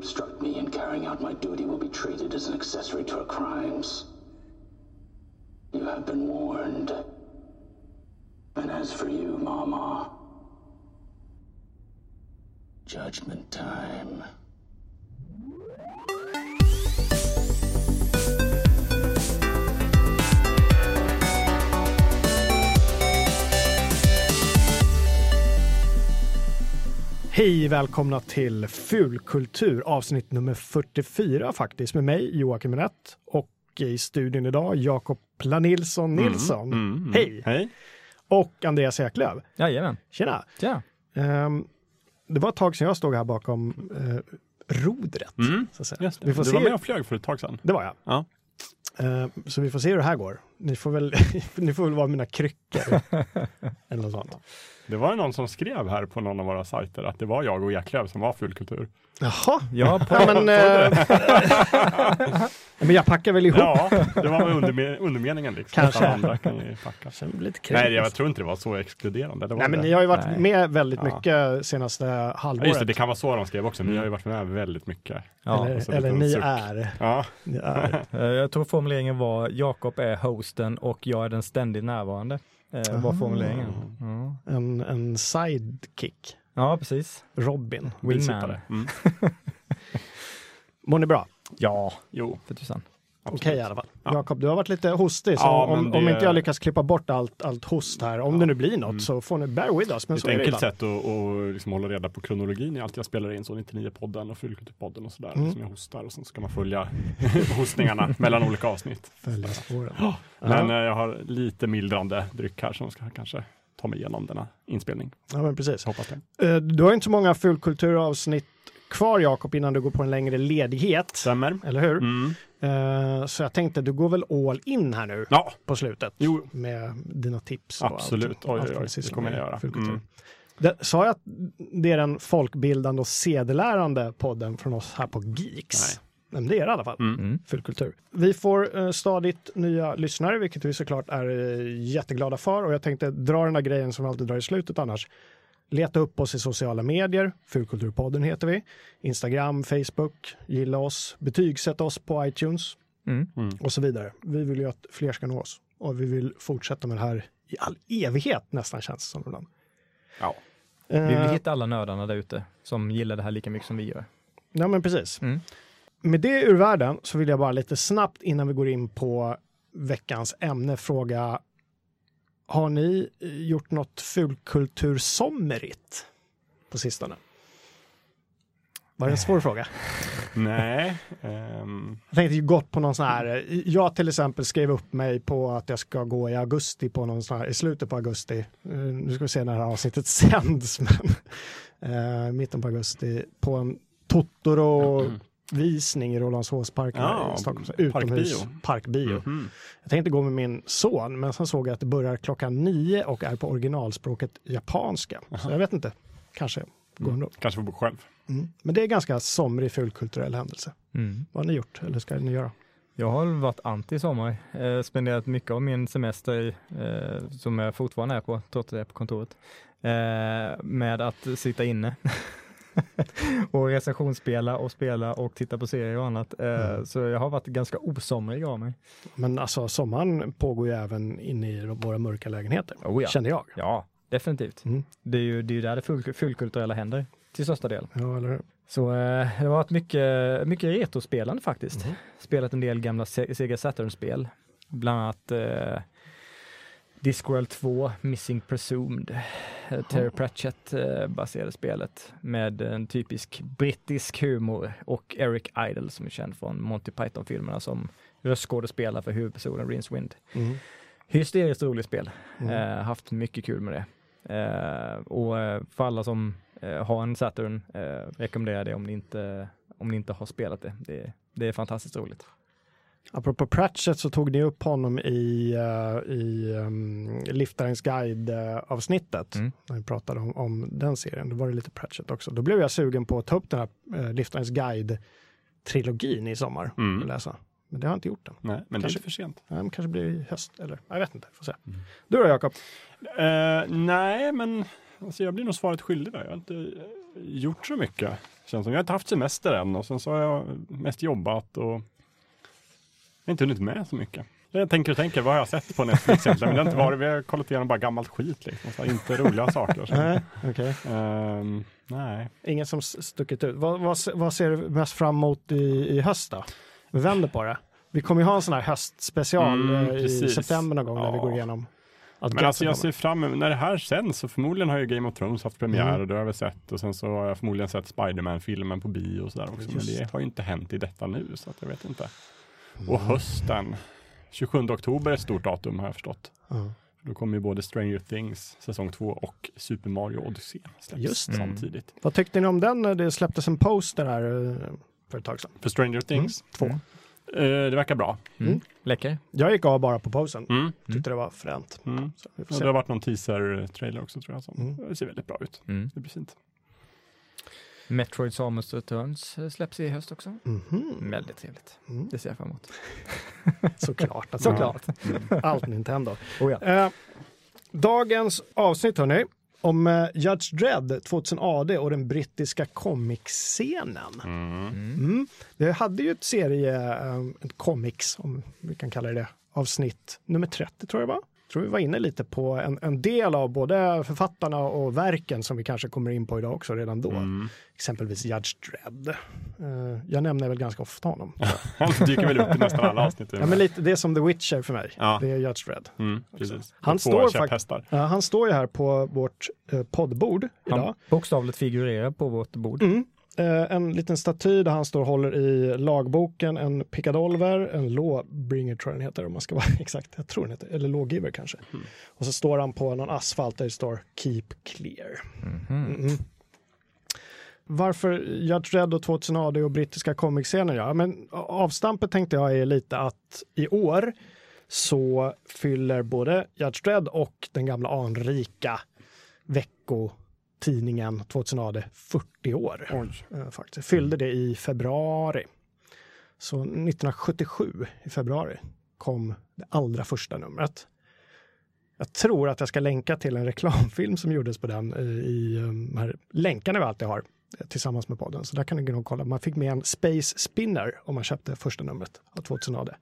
obstruct me in carrying out my duty will be treated as an accessory to our crimes. You have been warned. And as for you, Mama, judgment time. Hej, välkomna till Fulkultur avsnitt nummer 44 faktiskt med mig Joakim Rätt och i studion idag Jakob Planilsson Nilsson. Mm, mm, Hej! Hej! Och Andreas Eklöf. Jajamän. Tjena! Ja. Ehm, det var ett tag sedan jag stod här bakom uh, rodret. Mm, Så att säga. Just det. Vi får du se. var med och flög för ett tag sedan. Det var jag. Ja. Ehm, så vi får se hur det här går. Ni får väl, ni får väl vara mina kryckor. Eller något sånt. Det var någon som skrev här på någon av våra sajter att det var jag och Eklöf som var Fulkultur. Jaha, Ja, på, ja, men, eh, men jag packar väl ihop. Ja, det var väl underme- undermeningen liksom. Kanske. Andra kan ju packa. Sen blir det. Nej, jag tror inte det var så exkluderande. Det var Nej, men ni har ju varit Nej. med väldigt Ja. mycket senaste Ja, halvåret. just det, det kan vara så de skrev också. Ni har ju varit med väldigt mycket. ja. eller så eller ni är. Ja, Ni är. Eh, Jag tror formuleringen var Jakob är hosten och jag är den ständigt närvarande. Eh, var formuleringen. Ja. En, en sidekick. ja, precis. Robin. Wingman. Mm. Mår ni bra? Ja, Jo, för tusan. Okej i alla fall. Ja. Jakob, du har varit lite hostig, så Ja, om, men om det- inte jag lyckas klippa bort allt, allt host här, om Ja. det nu blir något, Mm. så får ni bear with us. Men Ett så är det enkelt ibland. sätt att, att liksom hålla reda på kronologin i allt jag spelar in, så 99-podden och Fulkulturpodden och sådär, Mm. som jag hostar och sen ska man följa hostningarna mellan olika avsnitt. Följa spåren. Men Ja. eh, jag har lite mildrande dryck här som ska kanske ta mig igenom denna inspelning. ja, men precis. Hoppas det. Eh, Du har inte så många fulkulturavsnitt kvar, Jakob, innan du går på en längre ledighet. Stämmer. Eller hur? Mm. Eh, Så jag tänkte, du går väl all in här nu Ja, på slutet? jo, med dina tips. och absolut. allt- Oj, allt oj, oj. sysslar Det kommer jag göra. Mm. Det, sa jag att det är den folkbildande och sedelärande podden från oss här på Geeks? Nej. Men det är det i alla fall. Mm. Mm. Fulkultur. Vi får eh, stadigt nya lyssnare, vilket vi såklart är eh, jätteglada för. Och jag tänkte dra den där grejen som vi alltid drar i slutet annars. Leta upp oss i sociala medier. Fulkulturpodden heter vi. Instagram, Facebook. Gilla oss. Betygsätt oss på iTunes Mm. Mm. och så vidare. Vi vill ju att fler ska nå oss och vi vill fortsätta med det här i all evighet nästan känns det som ibland. Ja. Vi vill Eh, hitta alla nördarna där ute som gillar det här lika mycket som vi gör. Ja men precis. Mm. Med det ur världen så vill jag bara lite snabbt innan vi går in på veckans ämne fråga Har ni eh, gjort något fulkultursommerigt på sistone? Var det en svår fråga? Nej. ehm, Jag tänkte ju gått på någon sån här, eh, jag till exempel skrev upp mig på att jag ska gå i augusti på någon sån här, i slutet på augusti, Eh, nu ska vi se när det här avsnittet sänds, men eh, mitten på augusti, på en Totoro-visning i Rålambshovsparken Ja, i Stockholm, så parkbio. utomhus, parkbio. mhm. Jag tänkte gå med min son, men sen såg jag att det börjar klockan nio och är på originalspråket japanska. Så jag vet inte, kanske går ändå. Kanske får bo själv. Mm. Men det är ganska somrig fulkulturell händelse. Mm. Vad har ni gjort, eller ska ni göra? Jag har varit anti sommar, eh, spenderat mycket av min semester, eh, som jag fortfarande är på, trots att jag är på kontoret, eh, med att sitta inne och recensionsspela och spela och titta på serier och annat. Eh, Mm. Så jag har varit ganska osomrig av mig. Men alltså sommaren pågår ju även inne i våra mörka lägenheter, Oh ja. kände jag. Ja, definitivt. Mm. Det är ju det är där det full, fullkulturella händer till största del. Ja, eller hur? Så eh, det har varit mycket, mycket retrospelande faktiskt. Mhm. Spelat en del gamla Se- Sega Saturn-spel. Bland annat eh, Discworld 2, Missing Presumed, eh, Terry Pratchett eh, spelet med en typisk brittisk humor och Eric Idle som är känd från Monty Python-filmerna som röstskådespelare för huvudpersonen Rince Wind. Mm. Hysteriskt roligt spel. Mm. Eh, haft mycket kul med det. Eh, och eh, för alla som eh, har en Saturn, rekommenderar jag det om ni inte, om ni inte har spelat det. det. Det är fantastiskt roligt. Apropå Pratchett så tog ni upp honom i, uh, i um, Liftarens guide-avsnittet. Mm. När vi pratade om, om den serien. Då var det lite Pratchett också. Då blev jag sugen på att ta upp den här uh, Liftarens guide-trilogin i sommar Mm. och läsa. Men det har jag inte gjort än. Nej, men det är Kanske. för sent. Nej, men kanske blir i höst eller jag vet inte. Får se. Mm. Du då Jakob? Eh, nej, men alltså, jag blir nog svaret skyldig där. Jag har inte gjort så mycket, Känns som jag har inte haft semester än och sen så har jag mest jobbat och har inte hunnit med så mycket. Jag tänker och tänker, vad har jag sett på Netflix egentligen? Men det har inte varit, vi har kollat igenom bara gammalt skit liksom, så inte roliga saker. Så. Nej, okej. Ehm, nej. Inget som stuckit ut. Vad, vad, vad ser du mest fram emot i, i höst då? Vi vänder på det. Vi kommer ju ha en sån här höstspecial Mm, eh, i precis. september någon gång när vi Ja. går igenom allt Men alltså jag ser fram emot, när det här sänds så förmodligen har ju Game of Thrones haft premiär Mm. och det har vi sett och sen så har jag förmodligen sett Spiderman-filmen på bio och sådär också. Men Just. det har ju inte hänt i detta nu så att jag vet inte. Mm. Och hösten, 27 oktober är ett stort datum har jag förstått. Ja. Då kommer ju både Stranger Things säsong 2 och Super Mario Odyssey släpps Just samtidigt. Vad tyckte ni om den när det släpptes en poster här eh, för ett tag sedan? För Stranger Things, Två. Mm. eh, det verkar bra. Mm. Mm. Läcker. Jag gick av bara på posen. Mm. Tyckte det var fränt. Mm. Så vi får se. det har varit någon teaser-trailer också tror jag som Mm. det ser väldigt bra ut. Mm. Det blir fint. Metroid Samus Returns eh, släpps i höst också. Mhm. Väldigt trevligt. Mm. Det ser jag fram emot. Såklart. Att Såklart. Allt Nintendo. Oh, ja. Eh, dagens avsnitt hörni, om eh, Judge Dredd 2000 AD och den brittiska comicscenen. Mm. Mm. Det hade ju ett serie, eh, ett comics, om vi kan kalla det det, avsnitt nummer 30 tror jag det var. Tror vi var inne lite på en, en del av både författarna och verken som vi kanske kommer in på idag också redan då. Mm. Exempelvis Judge Dredd. Eh, jag nämner väl ganska ofta honom. Han dyker väl upp i nästan alla avsnitt. Ja, men lite, det är som The Witcher för mig. Ja. Det är Judge Dredd. Mm. Han står fakt-. Ja, han står ju här på vårt eh, poddbord idag. Han bokstavligt figurerar på vårt bord. Mm. Eh, en liten staty där han står och håller i lagboken, en pickadolver, en lawbringer tror jag den heter om man ska vara exakt. Jag tror den heter, eller lawgiver kanske. Och så står han på någon asfalt där det står Keep Clear. Mhm. Mm. Varför Judge Dredd och 2000 AD och brittiska comicscenen? Ja, men avstampet tänkte jag är lite att i år så fyller både Judge Dredd och den gamla anrika veckotidningen 2000 AD 40 år. Oj. Eh, faktiskt. Fyllde det i februari. Så 1977 i februari kom det allra första numret. Jag tror att jag ska länka till en reklamfilm som gjordes på den eh, i eh, de här länkarna vi alltid har tillsammans med podden. Så där kan ni nog kolla. Man fick med en Space Spinner om man köpte första numret av 2000 AD.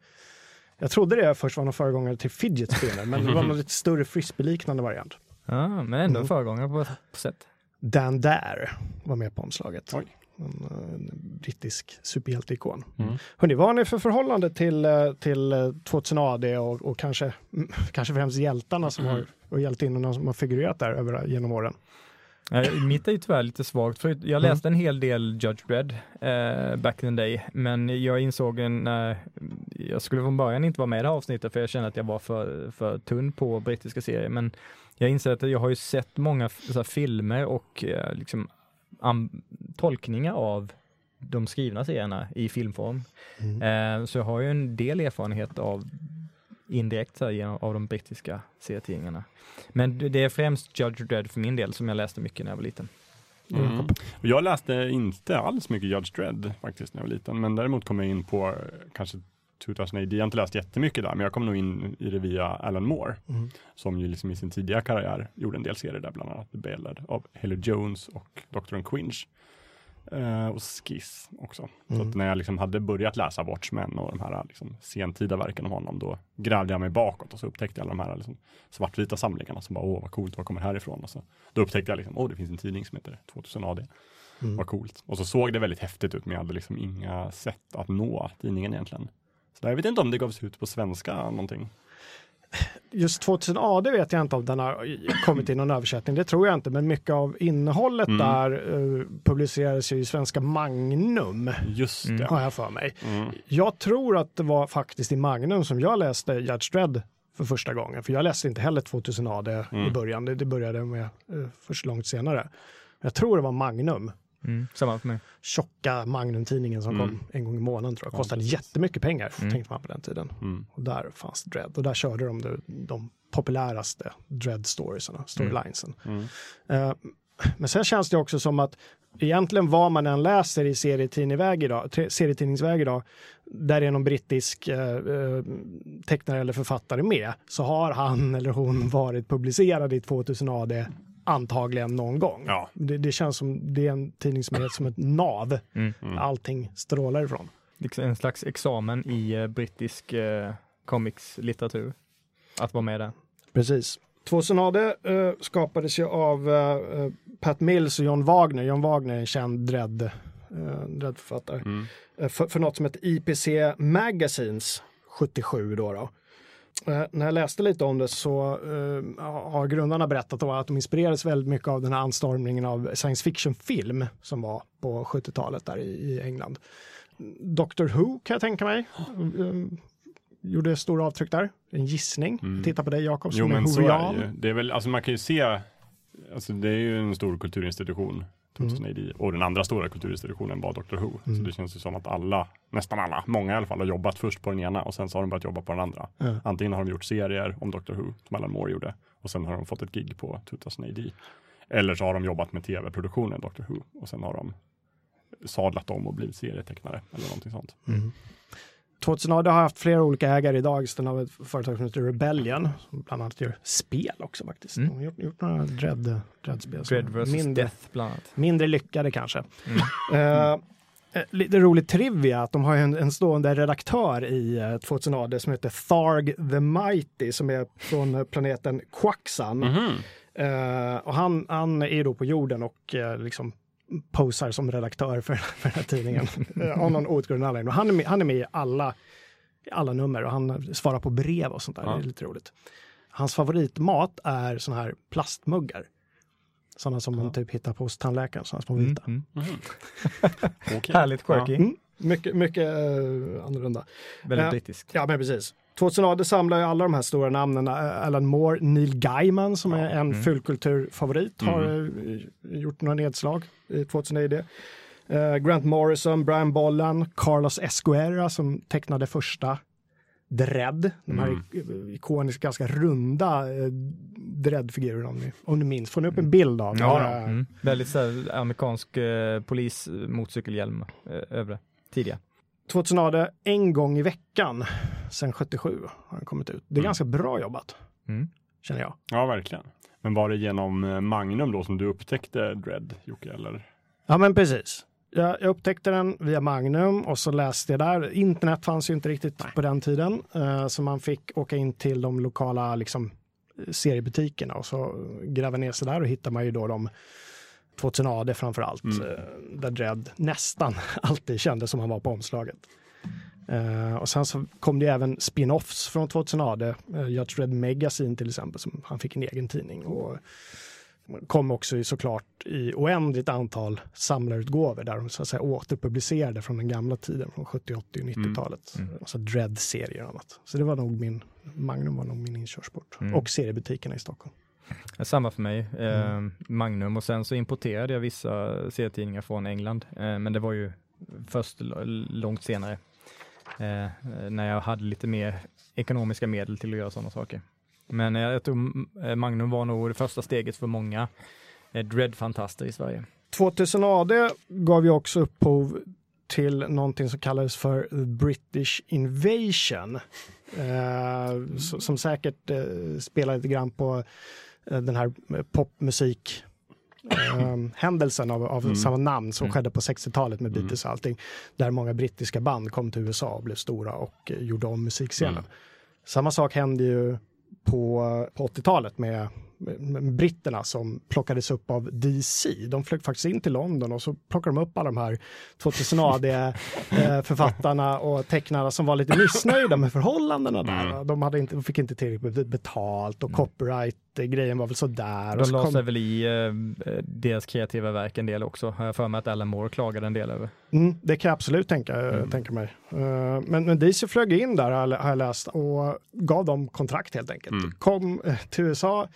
Jag trodde det först var någon föregångare till Fidget Spinner, men det var någon lite större frisbee-liknande variant. Ja, men ändå Mm. föregångare på, på sätt. Dan Dare var med på omslaget. Oj. En, eh, en brittisk superhjälteikon. Mm. Hörrni, vad har ni för förhållande till, eh, till eh, 2000 AD och, och kanske, mm, kanske främst hjältarna som har, och hjältinnorna som har figurerat där över, genom åren? Eh, Mitt är ju tyvärr lite svagt, för jag läste en hel del Judge Dredd eh, back in the day, men jag insåg en, när jag skulle från början inte vara med i det här avsnittet för jag kände att jag var för, för tunn på brittiska serier, men jag inser att jag har ju sett många så här, filmer och eh, liksom am- tolkningar av de skrivna serierna i filmform. Eh, så jag har ju en del erfarenhet av indirekt så här, genom, av de brittiska serietidningarna. Men det är främst Judge Dredd för min del som jag läste mycket när jag var liten. Mm. Och Jag läste inte alls mycket Judge Dredd faktiskt när jag var liten, men däremot kom jag in på eh, kanske 2000 AD. Jag har inte läst jättemycket där, men jag kom nog in i det via Alan Moore, Mm. som ju liksom i sin tidiga karriär gjorde en del serier där, bland annat The Ballad av Haley Jones och Dr. Quinch. Eh, och Skiss också. Så Mm. att när jag liksom hade börjat läsa Watchmen och de här liksom sentida verken om honom, då grävde jag mig bakåt och så upptäckte jag alla de här liksom svartvita samlingarna som bara, åh vad coolt, vad kommer härifrån? Och så, då upptäckte jag liksom, åh det finns en tidning som heter 2000 AD. Mm. Vad coolt. Och så såg det väldigt häftigt ut, men jag hade liksom inga sätt att nå tidningen egentligen. Så jag vet inte om det gavs ut på svenska någonting. Just 2000 AD vet jag inte om den har kommit i någon översättning, det tror jag inte, men mycket av innehållet Mm. där eh, publicerades ju i svenska Magnum, Just det. har jag för mig. Mm. Jag tror att det var faktiskt i Magnum som jag läste Judge Dredd för första gången, för jag läste inte heller 2000 AD i Mm. början, det, det började med eh, först långt senare. Jag tror det var Magnum, Mm, samma för mig. tjocka Magnum-tidningen som Mm. kom en gång i månaden tror jag. Ja, Kostade precis. jättemycket pengar, Mm. tänkte man på den tiden. Mm. Och där fanns Dread. Och där körde de de, de populäraste Dread-storiesarna, storylinesen. Mm. Eh, men sen känns det också som att egentligen vad man än läser i serietidningsväg idag, serietidningsväg idag, där är någon brittisk eh, eh, tecknare eller författare med, så har han eller hon varit publicerad i 2000 AD antagligen någon gång. Ja. Det, det känns som det är en tidning som är som ett nav. Mm. Mm. Allting strålar ifrån. En slags examen i eh, brittisk eh, comics-litteratur. Att vara med där. Precis. Två Sonade eh, skapades ju av eh, eh, Pat Mills och John Wagner. John Wagner är en känd Dredd, eh, Dredd-författare. Mm. Eh, för, för något som heter IPC Magazines 77 då. då. Eh, när jag läste lite om det så eh, har grundarna berättat att de inspirerades väldigt mycket av den här anstormningen av science fiction-film som var på 70-talet där i, England. Doctor Who kan jag tänka mig. Eh, gjorde stora avtryck där. En gissning. Mm. Titta på dig Jakob Jo som är men så är det ju. Det är väl, alltså man kan ju se, alltså det är ju en stor kulturinstitution. Mm. 2000 Och den andra stora kulturinstitutionen var Doctor Who. Så det känns ju som att alla, nästan alla, många i alla fall har jobbat först på den ena och sen så har de börjat jobba på den andra. Ja. Antingen har de gjort serier om Doctor Who, som Alan Moore gjorde, och sen har de fått ett gig på 2000 AD. Eller så har de jobbat med tv-produktionen Doctor Who och sen har de sadlat om och blivit serietecknare eller någonting sånt. 2000 har haft flera olika ägare idag. Så den har ett företag som heter Rebellion som bland annat gör spel också faktiskt. Mm. De har gjort, gjort några Dread, Dread-spel. Dread vs. mindre, Death bland annat. mindre lyckade kanske. Mm. Eh, eh, lite roligt trivia att de har ju en, en stående redaktör i uh, 2000 AD som heter Tharg the Mighty som är från eh, planeten Quaxan. Mhm. Eh, och han, han är då på jorden och eh, liksom posar som redaktör för, för den här tidningen. Eh, Av någon outgrundlig anledning. Han är, med, han är med i alla, alla nummer och han svarar på brev och sånt där. Ja. Det är lite roligt. Hans favoritmat är såna här plastmuggar. Sådana som man typ hittar på hos tandläkaren, sådana små Mm. vita. Mm. Okej. Härligt quirky. Mm. Mycket, mycket eh, annorlunda. Väldigt Ja. brittiskt. Ja, men precis. 2000 AD samlar ju alla de här stora namnen. Eh, Alan Moore, Neil Gaiman som är en Mm. fulkulturfavorit har eh, gjort några nedslag i 2000 AD. Eh, Grant Morrison, Brian Bollan, Carlos Esquera som tecknade första Dredd. De här Mm. ik- ikoniska, ganska runda eh, Dredd-figurerna om ni, om ni minns. Får ni upp en bild av Ja, eh, Mm. Väldigt så amerikansk eh, polis motorcykelhjälm eh, övre. Tidiga. 2000 AD en gång i veckan sedan 77 har den kommit ut. Det är Mm. ganska bra jobbat, Mm. känner jag. Ja, verkligen. Men var det genom eh, Magnum då som du upptäckte Dread, Jocke? Eller? Ja, men precis. Jag, jag upptäckte den via Magnum och så läste jag där. Internet fanns ju inte riktigt på den tiden, eh, så man fick åka in till de lokala liksom, seriebutikerna och så gräva ner sig där och hittar man ju då de 2000 AD framför allt, Mm. eh, där Dredd nästan alltid kändes som han var på omslaget. Eh, och sen så kom det även spin-offs från 2000 AD, uh, Judge Dredd Magazine till exempel, som han fick en egen tidning. Och kom också i, såklart i oändligt antal samlarutgåvor där de så att säga återpublicerade från den gamla tiden, från 70, 80 och 90-talet. Mm. Alltså Dredd-serier och annat. Så det var nog min, Magnum var nog min inkörsport. Mm. Och seriebutikerna i Stockholm. Samma för mig, eh, Mm. Magnum och sen så importerade jag vissa serietidningar från England. Eh, men det var ju först långt senare. Eh, när jag hade lite mer ekonomiska medel till att göra sådana saker. Men eh, jag tror eh, Magnum var nog det första steget för många eh, dreadfantaster i Sverige. 2000 AD gav ju också upphov till någonting som kallades för British Invasion. Eh, som säkert eh, spelar lite grann på eh, den här eh, popmusik eh, händelsen av, av Mm. samma namn som Mm. skedde på 60-talet med Mm. Beatles och allting. Där många brittiska band kom till USA och blev stora och eh, gjorde om musikscenen. Mm. Samma sak hände ju på, på 80-talet med, med, med britterna som plockades upp av DC. De flög faktiskt in till London och så plockade de upp alla de här 2000 AD-författarna och tecknarna som var lite missnöjda med förhållandena där. Mm. De, hade inte, fick inte tillräckligt betalt och copyright-grejen var väl sådär. De så la kom- sig väl i eh, deras kreativa verk en del också. Har jag för mig att Alan Moore klagade en del över. Mm, det kan jag absolut tänka, Mm. tänka mig. Eh, men, men DC flög in där har jag- har jag läst och gav dem kontrakt helt enkelt. Mm. Kom eh, till USA,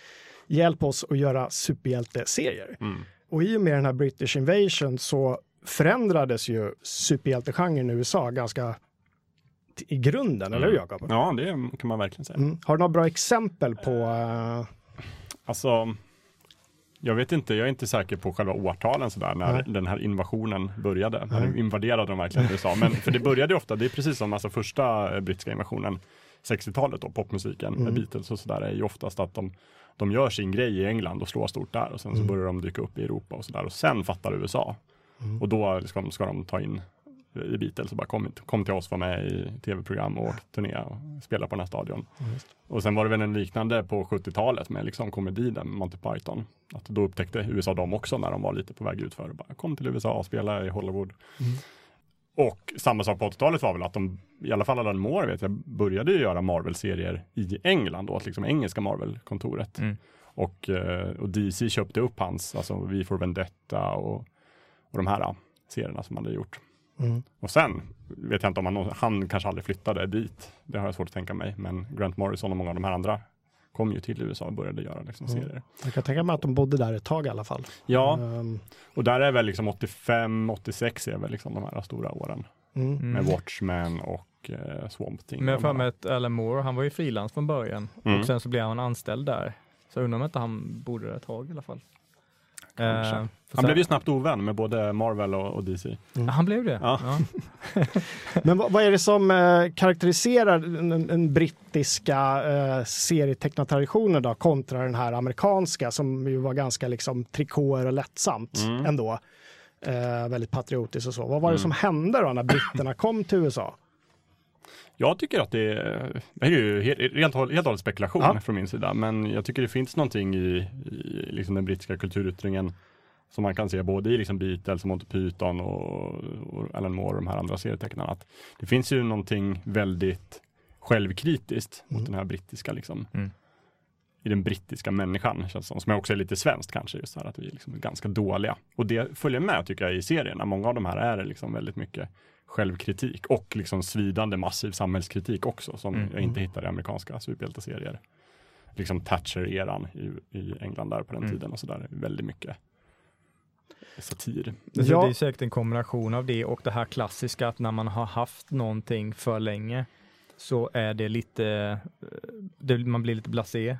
hjälp oss att göra superhjälteserier. Mm. Och i och med den här British Invasion så förändrades ju superhjältegenren i USA ganska i grunden, eller hur Jakob? Ja, det kan man verkligen säga. Mm. Har du några bra exempel på... eh, Alltså, jag vet inte, jag är inte säker på själva årtalen sådär när Nej. den här invasionen började. När de invaderade de verkligen USA. Men för det började ofta, det är precis som alltså första eh, brittiska invasionen 60-talet då, popmusiken Mm. med Beatles och sådär är ju oftast att de, de gör sin grej i England och slår stort där och sen så Mm. börjar de dyka upp i Europa och sådär och sen fattar USA. Mm. Och då ska de, ska de ta in i Beatles och bara kom, kom till oss, var med i tv-program och turné och spela på den här stadion. Och sen var det väl en liknande på 70-talet med liksom komedin Monty Python. Att då upptäckte USA dem också när de var lite på väg ut för bara kom till USA och spela i Hollywood. Mm. Och samma sak på 80-talet var väl att de, i alla fall Alan Moore vet jag, började ju göra Marvel-serier i England då, liksom engelska Marvel-kontoret. Mm. Och, eh, och DC köpte upp hans, alltså Vi for Vendetta och, och de här serierna som han hade gjort. Mm. Och sen vet jag inte om han, han kanske aldrig flyttade dit. Det har jag svårt att tänka mig. Men Grant Morrison och många av de här andra kom ju till USA och började göra liksom Mm. serier. Jag kan tänka mig att de bodde där ett tag i alla fall. Ja, Ehm, och där är väl liksom 85, 86 är väl liksom de här stora åren. mm. Mm. Med Watchmen och eh, Swamp Thing. Men jag här. mig att Alan Moore, han var ju frilans från början Mm. och sen så blev han anställd där. Så jag undrar om inte han bodde där ett tag i alla fall. Kanske. för Han sen- blev ju snabbt ovän med både Marvel och, och DC. Ja, han blev det? Ja. Ja. Men vad, vad är det som eh, karaktäriserar den, den brittiska eh, serietecknartraditionen då kontra den här amerikanska som ju var ganska liksom trikåer och lättsamt Mm. ändå. Eh, väldigt patriotiskt och så. Vad var det Mm. som hände då när britterna kom till USA? Jag tycker att det är, det är ju helt, helt, helt och hållet spekulation Ja. från min sida, men jag tycker det finns någonting i, i liksom den brittiska kulturyttringen som man kan se både i liksom Beatles, Monty Python och, och Alan Moore och de här andra serietecknarna. Att det finns ju någonting väldigt självkritiskt mot Mm. den här brittiska liksom. Mm. I den brittiska människan, känns som, som är också är lite svenskt kanske, just här att vi liksom är ganska dåliga. Och det följer med tycker jag i serierna. Många av de här är liksom väldigt mycket självkritik och liksom svidande massiv samhällskritik också som Mm. jag inte hittar i amerikanska superhjälteserier. Liksom Thatcher-eran i, i England där på den Mm. tiden och sådär. Väldigt mycket satir. Så Ja. Det är säkert en kombination av det och det här klassiska att när man har haft någonting för länge så är det lite, eh, det, man blir lite blasé.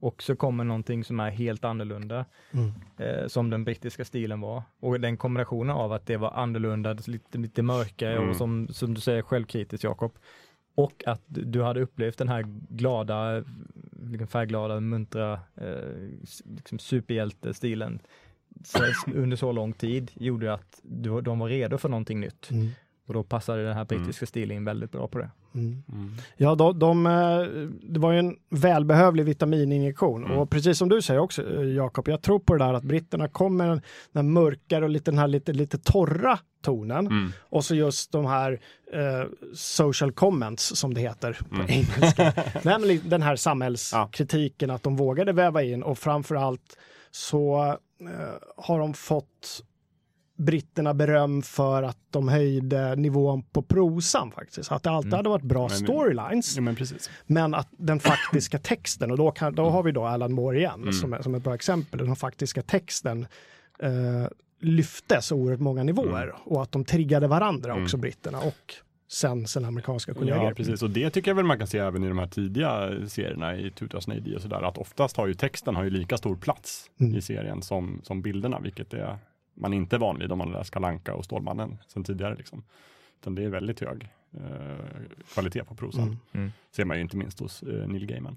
Och så kommer någonting som är helt annorlunda, Mm. eh, som den brittiska stilen var. Och den kombinationen av att det var annorlunda, lite, lite mörkare Mm. och som, som du säger självkritiskt Jakob. Och att du hade upplevt den här glada, liksom färgglada, muntra eh, liksom superhjältestilen så, under så lång tid gjorde att du, de var redo för någonting nytt. Mm. Och då passade den här brittiska stilen väldigt bra på det. Mm. Mm. Ja, de, de, eh, det var ju en välbehövlig vitamininjektion. Mm. Och precis som du säger också, eh, Jakob, jag tror på det där att britterna kommer den, den mörkare och lite, den här lite, lite torra tonen. Mm. Och så just de här eh, social comments som det heter på engelska. Li- den här samhällskritiken att de vågade väva in och framförallt så eh, har de fått britterna beröm för att de höjde nivån på prosan faktiskt. Att det alltid Mm. hade varit bra Men- storylines. Ja, men. Men att den faktiska texten, och då, kan, då har vi då Alan Moore igen Mm. som, som ett bra exempel, den faktiska texten eh, lyfte så oerhört många nivåer Mm. och att de triggade varandra Mm. också, britterna och sen sina amerikanska kollegor. Ja, precis. Och det tycker jag väl man kan se även i de här tidiga serierna i 2000 AD och sådär, att oftast har ju texten har ju lika stor plats Mm. i serien som, som bilderna, vilket är man inte är van vid om man läser Kalanka och Stålmannen sen tidigare. Liksom. Utan det är väldigt hög eh, kvalitet på prosan. Mm. Mm. Ser man ju inte minst hos eh, Neil Gaiman.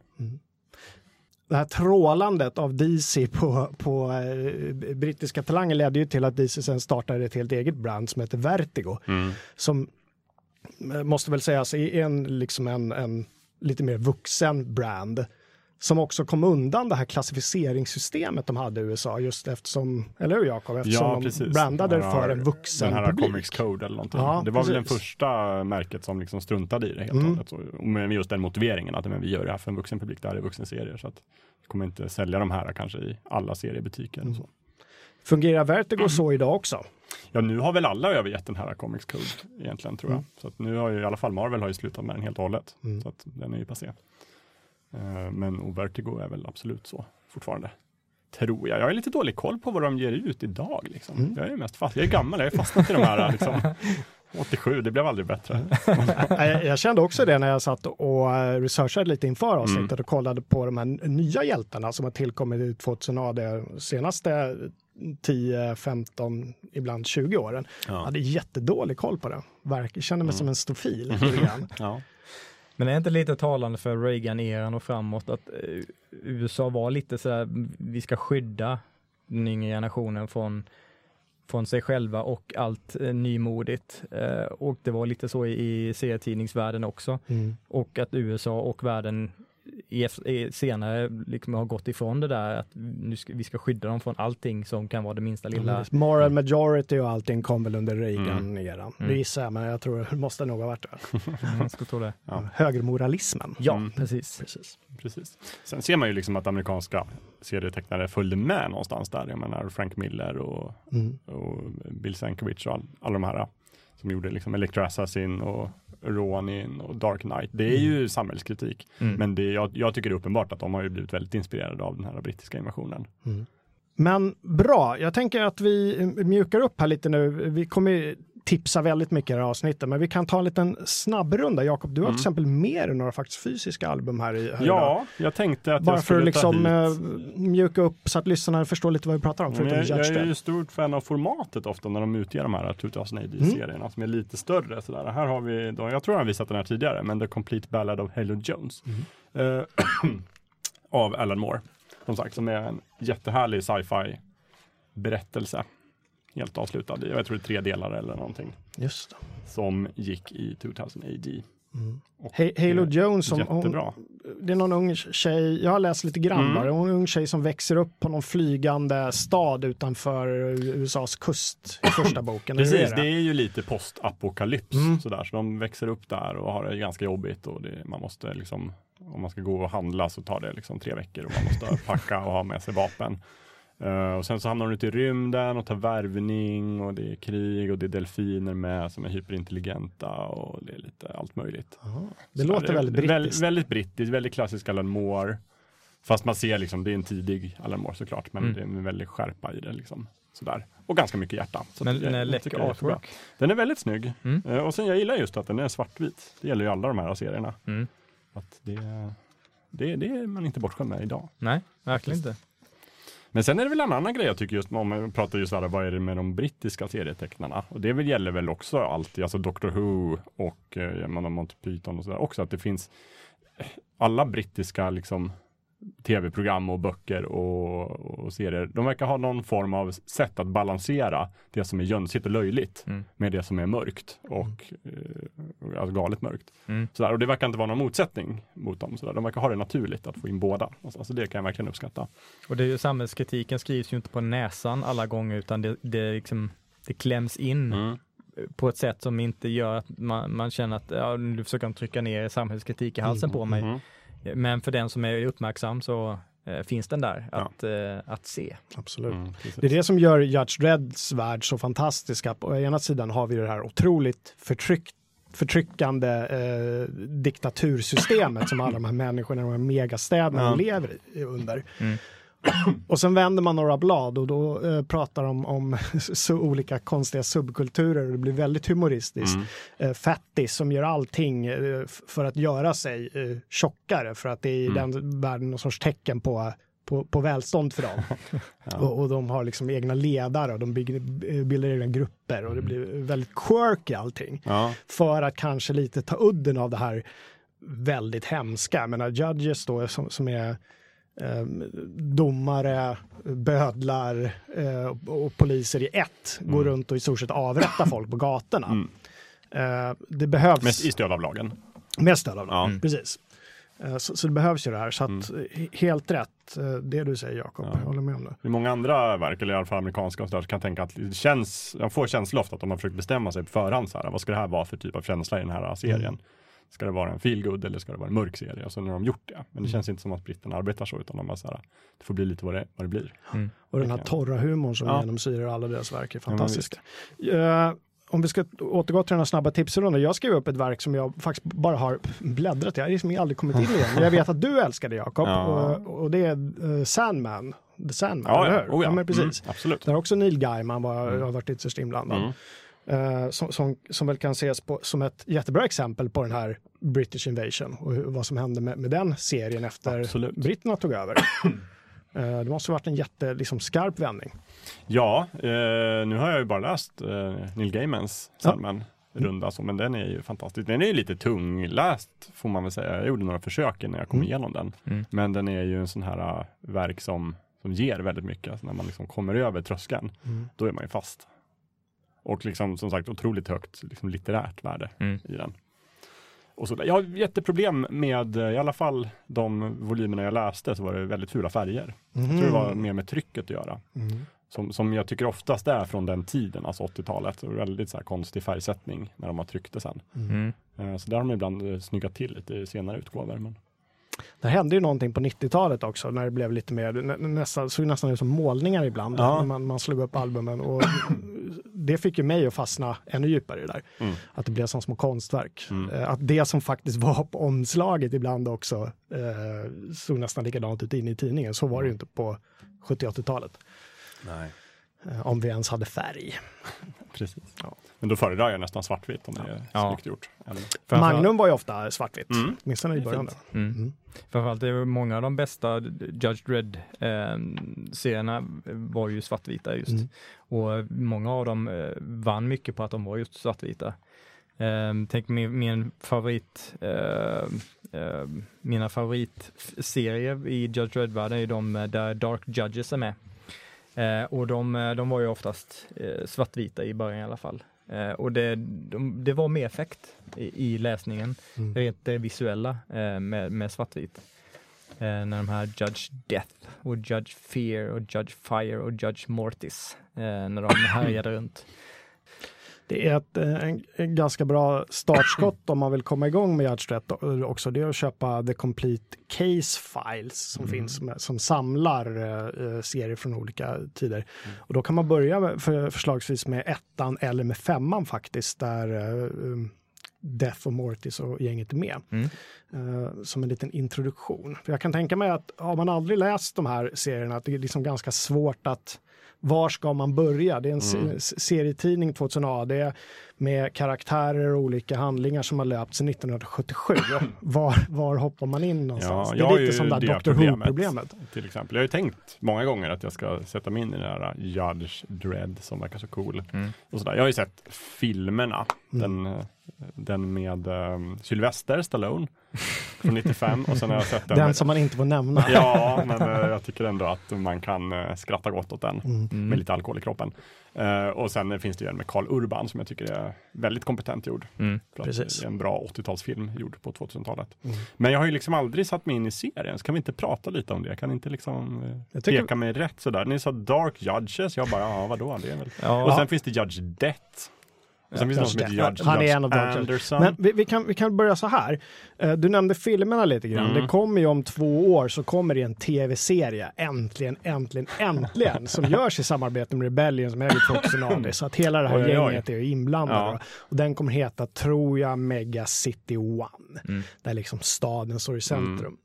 Det här trålandet av DC på, på eh, brittiska talanger ledde ju till att DC sen startade ett helt eget brand som heter Vertigo. som eh, måste väl sägas är en, liksom en, en lite mer vuxen brand som också kom undan det här klassificeringssystemet de hade i USA just eftersom, eller hur Jakob, eftersom Ja, de precis. brandade här- för en vuxen Den här publik. Comics Code eller någonting. Ja, det var väl den precis. första märket som liksom struntade i det helt och Mm. hållet. Så, med just den motiveringen att men, vi gör det här för en vuxen publik, det här är vuxenserier. Så att vi kommer inte sälja de här kanske i alla seriebutiker. Mm. Så. Fungerar Vertigo så idag också? Ja, nu har väl alla övergett den här Comics Code egentligen tror jag. Mm. Så att nu har ju i alla fall Marvel har ju slutat med den helt och hållet. Mm. Så att den är ju passé. Eh, Men och Vertigo är väl absolut så fortfarande. Tror jag. Jag har lite dålig koll på vad de ger ut idag. Liksom. Mm. Jag är mest fast. Jag är gammal, jag är fastnat i de här. Liksom. 87, det blev aldrig bättre. jag, jag kände också det när jag satt och eh, researchade lite inför avsnittet Mm. och kollade på de här nya hjältarna som har tillkommit i 2000 AD senaste 10, 15, ibland 20 åren. Jag Ja. hade jättedålig koll på det. Verk, jag kände mig Mm. som en stofil. Ja. Men är inte lite talande för Reagan-eran och framåt att eh, USA var lite sådär, vi ska skydda den yngre generationen från, från sig själva och allt eh, nymodigt. Eh, och det var lite så i, i serietidningsvärlden också. Mm. Och att USA och världen i, senare liksom har gått ifrån det där att nu ska, vi ska skydda dem från allting som kan vara det minsta lilla. Moral majority och allting kom väl under Reagan-eran. Mm. Det gissar jag, men jag tror det måste nog ha varit det. Mm, jag skulle tro det. Ja. Högermoralismen. Ja, Mm. precis. Precis. Precis. Sen ser man ju liksom att amerikanska serietecknare följde med någonstans där. Jag menar Frank Miller och, Mm. och Bill Sienkiewicz och all, alla de här som gjorde liksom Electra Assassin och Ronin och Dark Knight. Det är ju samhällskritik. Mm. Men det, jag, jag tycker det är uppenbart att de har ju blivit väldigt inspirerade av den här brittiska invasionen. Men bra, jag tänker att vi mjukar upp här lite nu. Vi kommer tipsa väldigt mycket i det här avsnittet, men vi kan ta en liten snabbrunda. Jakob, du har till exempel mer några faktiskt fysiska album här i här idag. Ja, jag tänkte att Bara jag för att skulle liksom ta eh, hit mjuka upp så att lyssnarna förstår lite vad vi pratar om, förutom jag, jag är ju stort fan av formatet ofta när de utger de här 2000 AD-serierna som är lite större. Sådär. Här har vi, då, jag tror jag har visat den här tidigare, men The Complete Ballad of Halo Jones. Eh, av Alan Moore. Som sagt, som är en jättehärlig sci-fi berättelse. Helt avslutad i, jag tror det är tre delar eller någonting. Just det. Som gick i 2000 AD. Ha- Halo det är Jones, som, hon, det är någon ung tjej, jag har läst lite grann Mm. bara, hon är en ung tjej som växer upp på någon flygande stad utanför USAs kust i första boken. Precis, är det är ju lite postapokalyps Mm. sådär. Så de växer upp där och har det ganska jobbigt och det, man måste liksom, om man ska gå och handla så tar det liksom tre veckor och man måste packa och ha med sig vapen. Eh, och sen så hamnar de ute i rymden och tar värvning och det är krig och det är delfiner med som är hyperintelligenta och det är lite allt möjligt. Det Så låter är väldigt väl- brittiskt. Väldigt brittiskt, väldigt klassisk Alan Moore. Fast man ser liksom, det är en tidig Alan Moore såklart, men Mm. det är en väldigt skärpa i det liksom. Sådär. Och ganska mycket hjärta. Så Men den är läcker det artwork. Den är väldigt snygg. Mm. Eh, Och sen jag gillar just att den är svartvit. Det gäller ju alla de här serierna. Mm. Att det, det, det är man inte bortskämd med idag. Nej, verkligen inte. Men sen är det väl en annan grej jag tycker just om man pratar just där, vad är det med de brittiska serietecknarna? Och det väl gäller väl också alltid, alltså Doctor Who och eh, Monty Python och sådär också, att det finns alla brittiska liksom tv-program och böcker och, och serier, de verkar ha någon form av sätt att balansera det som är jönsigt och löjligt Mm. med det som är mörkt och eh, alltså galet mörkt. Mm. Sådär, och det verkar inte vara någon motsättning mot dem. Sådär. De verkar ha det naturligt att få in båda. Alltså, det kan jag verkligen uppskatta. Och det är ju samhällskritiken skrivs ju inte på näsan alla gånger utan det, det, liksom, det kläms in Mm. på ett sätt som inte gör att man, man känner att ja, nu försöker de trycka ner samhällskritik i halsen på mig. Mhm. Men för den som är uppmärksam så eh, finns den där Ja. att, eh, att se. Absolut. Mm. Det är det som gör Judge Dredds värld så fantastiska. På ena sidan har vi det här otroligt förtryck, förtryckande eh, diktatursystemet som alla de här människorna i de här megastäderna Ja. lever i, under. Mm. Och sen vänder man några blad och då eh, pratar de om så olika konstiga subkulturer och det blir väldigt humoristiskt. Mm. Eh, Fattis som gör allting eh, för att göra sig eh, tjockare för att det är i Mm. den världen någon sorts tecken på på, på välstånd för dem. Ja. Och, och de har liksom egna ledare och de bygger, bildar egna grupper och det blir väldigt quirky allting. Ja. För att kanske lite ta udden av det här väldigt hemska. Jag menar Judges då som, som är eh, domare, bödlar eh, och, poliser i ett går Mm. runt och i stort sett avrättar folk på gatorna. Mm. Eh, det behövs Mest i stöd av lagen. med stöd av dem. Ja. Mm. Precis. Eh, Så, så det behövs ju det här. Så att eh, helt rätt, eh, det du säger Jakob, Ja. jag håller med om det. I många andra verk, eller i alla fall amerikanska och så där, så kan jag tänka att det känns, jag får känsla ofta att de har försökt bestämma sig på förhand. Så här, vad ska det här vara för typ av känsla i den här serien? Mm. Ska det vara en feelgood eller ska det vara en mörk serie? Och så nu har de gjort det. Men det Mm. känns inte som att britterna arbetar så, utan de bara så här, det får bli lite vad det, vad det blir. Och den här torra humorn som Ja. genomsyrar alla deras verk är men fantastiska. Eh, om vi ska återgå till den här snabba tipsrundan. Jag skrev upp ett verk som jag faktiskt bara har bläddrat i. Jag har liksom aldrig kommit in igen. Men jag vet att du älskar det Jakob. Ja. Och, och det är eh, Sandman. The Sandman, Ja, eller ja. hur? Oh, ja. men precis. Mm, absolut. Där också Neil Gaiman var, Mm. har varit ytterst inblandad. Mm. Eh, som, som, som väl kan ses på, som ett jättebra exempel på den här British Invasion och hur, vad som hände med, med den serien efter Absolut. britterna tog över. Eh, det måste ha varit en jätte, liksom, skarp vändning. Ja, eh, nu har jag ju bara läst eh, Neil Gaimans Sandman. runda så, men den är ju fantastisk. Den är ju lite tungläst får man väl säga. Jag gjorde några försök innan jag kom Mm. igenom den. Mm. Men den är ju en sån här verk som, som ger väldigt mycket. Alltså när man liksom kommer över tröskeln, Mm. då är man ju fast. Och liksom som sagt otroligt högt liksom litterärt värde Mm. i den. Och så, jag har jätteproblem med, eh, i alla fall de volymerna jag läste, så var det väldigt fula färger. Jag tror det var mer med trycket att göra. Mm. Som, som jag tycker oftast är från den tiden, alltså 80-talet. Så Väldigt så här konstig färgsättning när de har tryckt det sen. Mm. Eh, Så där har de ibland eh, snyggat till lite i senare utgåvor. Men... Det hände ju någonting på 90-talet också när det blev lite mer, nä, nästan, såg nästan ut som målningar ibland Ja. när man, man slog upp albumen och det fick ju mig att fastna ännu djupare i det där. Mm. Att det blev som små konstverk. Mm. Eh, Att det som faktiskt var på omslaget ibland också eh, såg nästan likadant ut inne i tidningen. Så var det ju inte på 70-80-talet. Nej. Eh, om vi ens hade färg. Precis. Ja. Men då föredrar jag nästan svartvitt om det är Ja. snyggt gjort. Eller... Magnum var ju ofta svartvitt, Mm. åtminstone i början. Mm. Mm. Framförallt det är många av de bästa Judge Dredd-serierna var ju svartvita just. Mm. Och många av dem eh, vann mycket på att de var just svartvita. Eh, tänk min, min favorit, eh, eh, mina favoritserier i Judge Dredd-världen är de eh, där Dark Judges är med. Eh, och de, eh, de var ju oftast eh, svartvita i början i alla fall. Eh, och det, de, det var mer effekt i, i läsningen Mm. rent det visuella eh, med, med svartvit. Eh, när de här Judge Death och Judge Fear och Judge Fire och Judge Mortis, eh, när de härjade runt. Det är ett, eh, en, en ganska bra startskott om man vill komma igång med Judge Dredd också. Det är att köpa The Complete Case Files som Mm. finns med, som samlar eh, serier från olika tider. Och då kan man börja med, för, förslagsvis med ettan eller med femman faktiskt där eh, um, Death och Mortis och gänget är med. Mm. Eh, som en liten introduktion. För jag kan tänka mig att har man aldrig läst de här serierna att det är liksom ganska svårt att var ska man börja? Det är en Mm. serietidning 2000 AD med karaktärer och olika handlingar som har löpt sedan 1977. var, var hoppar man in någonstans? Ja, det är lite som det där Dr. problemet. Who-problemet. Till exempel. Jag har ju tänkt många gånger att jag ska sätta mig in i den här Judge Dredd som verkar så cool. Mm. Och sådär. Jag har ju sett filmerna. Mm. Den, eh, den med um, Sylvester Stallone från 95 och sen har jag sett den, Den med, som man inte får nämna. Ja, men eh, jag tycker ändå att man kan eh, skratta gott åt den Mm. Mm. med lite alkohol i kroppen. Eh, och sen finns det ju en med Carl Urban som jag tycker är väldigt kompetent gjord. Mm. Precis. Det är en bra 80-talsfilm gjord på 2000-talet. Mm. Men jag har ju liksom aldrig satt mig in i serien, så kan vi inte prata lite om det? Jag kan inte liksom eh, Jag tycker- peka mig rätt sådär. Ni sa Dark Judges, jag bara, ja vadå, det är väl... Ja, Och sen finns det Judge Death. Och sen finns det någon som heter. Judge, Han är en av. Anderson. Men vi, vi, kan, vi kan börja så här. Eh, Du nämnde filmerna lite grann. Mm. Det kommer ju om två år så kommer det en tv-serie. Äntligen, äntligen, äntligen. som görs i samarbete med Rebellion som äger 2000 AD. Så att hela det här Oj, oj, oj. gänget är inblandade. Ja. Och den kommer heta, tror jag, Mega City One. Mm. Där liksom staden står i centrum. Mm.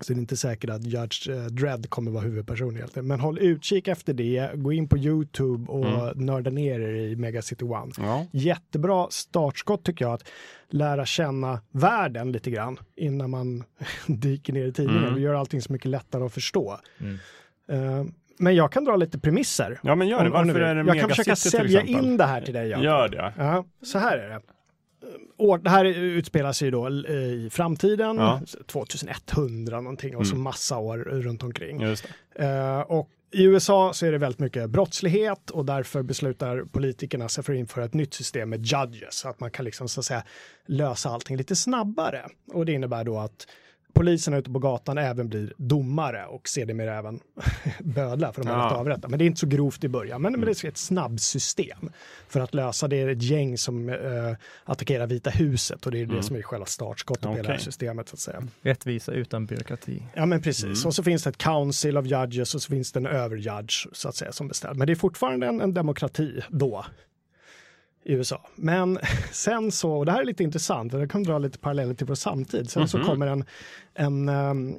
Så det är inte säkert att Judge eh, Dredd kommer vara huvudperson egentligen. Men håll utkik efter det. Gå in på YouTube och Mm. nörda ner er i Mega City One Ja. jättebra startskott tycker jag att lära känna världen lite grann innan man dyker ner i tidningen. Mm. Det gör allting så mycket lättare att förstå. Mm. Eh, men jag kan dra lite premisser. ja, men gör det. om- Varför är det jag kan Megacity försöka sälja in det här till dig. Jakob. Gör det. Ja, så här är det. År, det här utspelar sig då eh, i framtiden, Ja. 2100 någonting och så Mm. massa år runt omkring. Eh, och i USA så är det väldigt mycket brottslighet och därför beslutar politikerna sig för att införa ett nytt system med judges så att man kan liksom så att säga lösa allting lite snabbare. Och det innebär då att poliserna ute på gatan även blir domare och sedermera även bödlar för de har Ja. avrätta. Men det är inte så grovt i början, men, men det är ett snabbsystem för att lösa det. är ett gäng som eh, attackerar Vita huset och det är det Mm. som är själva startskottet på hela det systemet så att säga. Rättvisa utan byråkrati. Ja men precis, Mm. och så finns det ett council of judges och så finns det en överjudge så att säga som bestämmer. Men det är fortfarande en, en demokrati då i USA. Men sen så, och det här är lite intressant, för jag kan dra lite paralleller till vår samtid. Sen så Mhm. kommer en, en ehm,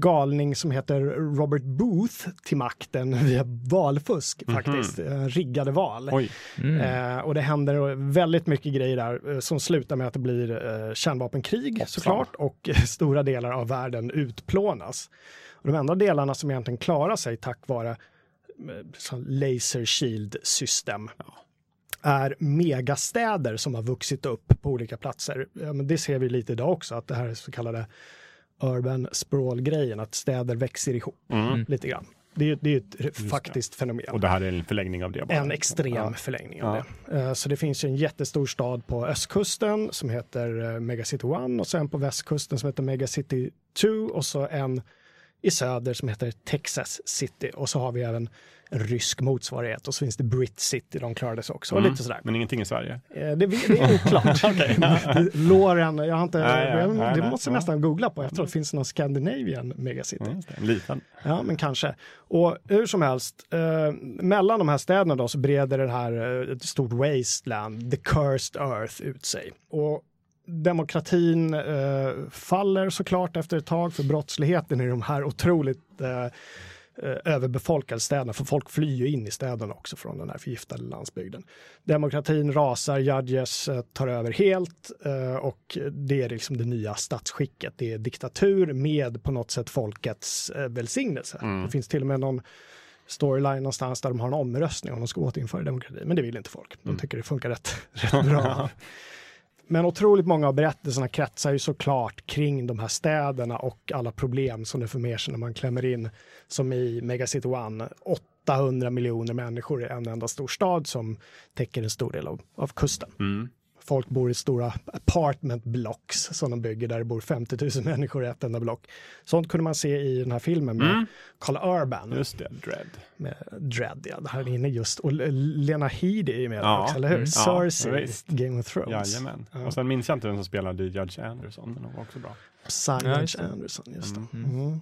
galning som heter Robert Booth till makten via valfusk Mhm. faktiskt, eh, riggade val. Oj. Mm. Eh, och det händer väldigt mycket grejer där eh, som slutar med att det blir kärnvapenkrig Hoppsan. såklart och stora delar av världen utplånas. Och de enda delarna som egentligen klarar sig tack vare laser shield system. Är megastäder som har vuxit upp på olika platser. Ja, men det ser vi lite idag också, att det här är så kallade urban sprawl-grejen, att städer växer ihop Mm. lite grann. Det är, det är ett det. faktiskt fenomen. Och det här är en förlängning av det? Bara. En extrem Ja. förlängning av Ja. det. Eh, Så det finns ju en jättestor stad på östkusten som heter eh, Megacity One och sen på västkusten som heter Megacity 2 och så en i söder som heter Texas City och så har vi även en rysk motsvarighet och så finns det Brit City, de klarade sig också. Och Mm. lite sådär. Men ingenting i Sverige? Eh, Det, det är oklart. Låren, jag har inte, Nej, ja, jag, nej, det nej, måste jag ja. nästan googla på efteråt. Finns det någon Scandinavian Megacity? En liten? Ja, men kanske. Och hur som helst, eh, mellan de här städerna då så breder det här eh, ett stort wasteland, the cursed earth, ut sig. Och demokratin eh, faller såklart efter ett tag för brottsligheten i de här otroligt eh, eh, överbefolkade städerna, för folk flyr ju in i städerna också från den här förgiftade landsbygden. Demokratin rasar, judges eh, tar över helt eh, och det är liksom det nya statsskicket. Det är diktatur med på något sätt folkets välsignelse. Mm. Det finns till och med någon storyline någonstans där de har en omröstning om de ska återinföra demokrati, men det vill inte folk. De Mm. tycker det funkar rätt, rätt bra. Men otroligt många av berättelserna kretsar ju såklart kring de här städerna och alla problem som det för med sig när man klämmer in, som i Megacity One, 800 miljoner människor i en enda stor stad som täcker en stor del av, av kusten. Mm. Folk bor i stora apartment blocks som de bygger där det bor 50 000 människor i ett enda block. Sånt kunde man se i den här filmen med Mm. Carl Urban Just det, Dread. med Dread, ja, där inne just. Och Lena Headey är med Ja. också, eller hur? Mm. Cersei, Ja. Game of Thrones. Jajamän. Ja. Och sen minns jag inte vem som spelade Judge Anderson, men hon var också bra. Silent Ja. Anderson, just det. Mm. Mm.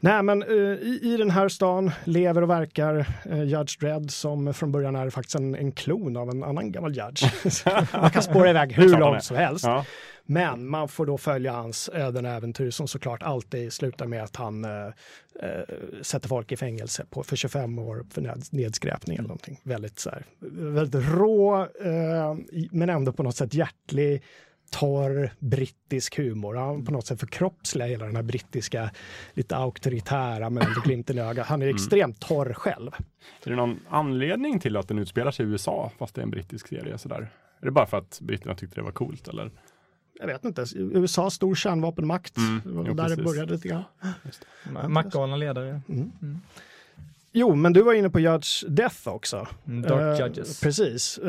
Nej, men eh, i, i den här stan lever och verkar uh, Judge Dredd som från början är faktiskt en, en klon av en annan gammal judge. man kan spåra iväg hur långt som helst. Ja. Men man får då följa hans öden och äventyr som såklart alltid slutar med att han eh, eh, sätter folk i fängelse på, för 25 år för ned, nedskräpning eller någonting. Väldigt, så här, väldigt rå, eh, men ändå på något sätt hjärtlig, torr brittisk humor. Han på något sätt förkroppsligar hela den här brittiska, lite auktoritära men ändå glimten i ögat. Han är extremt torr själv. Är det någon anledning till att den utspelar sig i USA fast det är en brittisk serie sådär? Är det bara för att britterna tyckte det var coolt eller? Jag vet inte, USA stor kärnvapenmakt. Mm, Det jo, där det precis. började lite grann. Ma- Maktgalna ledare. Jo, men du var inne på Judge Death också. Mm, Dark Eh, Judges. Precis.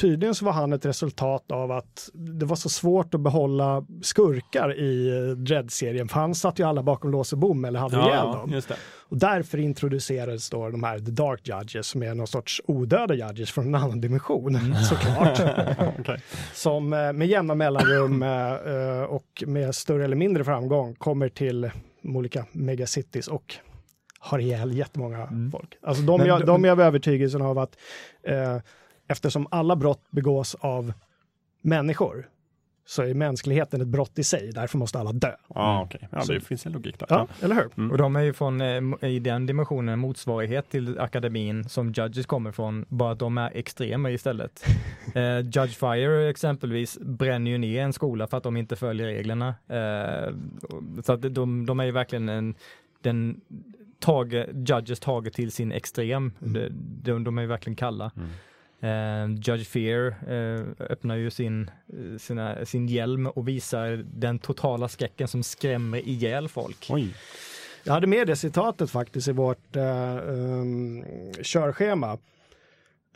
Tydligen så var han ett resultat av att det var så svårt att behålla skurkar i eh, Dredd-serien, för han satt ju alla bakom lås och bom eller hade ihjäl dem. Och därför introducerades då de här The Dark Judges som är någon sorts odöda judges från en annan dimension såklart. Okej. som eh, med jämna mellanrum eh, och med större eller mindre framgång kommer till olika megacities och har ihjäl jättemånga Mm. folk. Alltså de, Men jag, de- är av övertygelsen av att eh, eftersom alla brott begås av människor så är mänskligheten ett brott i sig, därför måste alla dö. Ja, okej. Ja, Så- det finns en logik där. Ja, eller hur? Mm. Och de är ju från, eh, i den dimensionen, en motsvarighet till akademin som Judges kommer från, bara att de är extremer istället. eh, Judge Fire exempelvis bränner ju ner en skola för att de inte följer reglerna. Eh, så att de, de är ju verkligen en, den tage, Judges taget till sin extrem. Mm. De, de, de är ju verkligen kalla. Mm. Eh, Judge Fear eh, öppnar ju sin, eh, sina, sin hjälm och visar den totala skräcken som skrämmer ihjäl folk. Oj. Jag hade med det citatet faktiskt i vårt eh, um, körschema.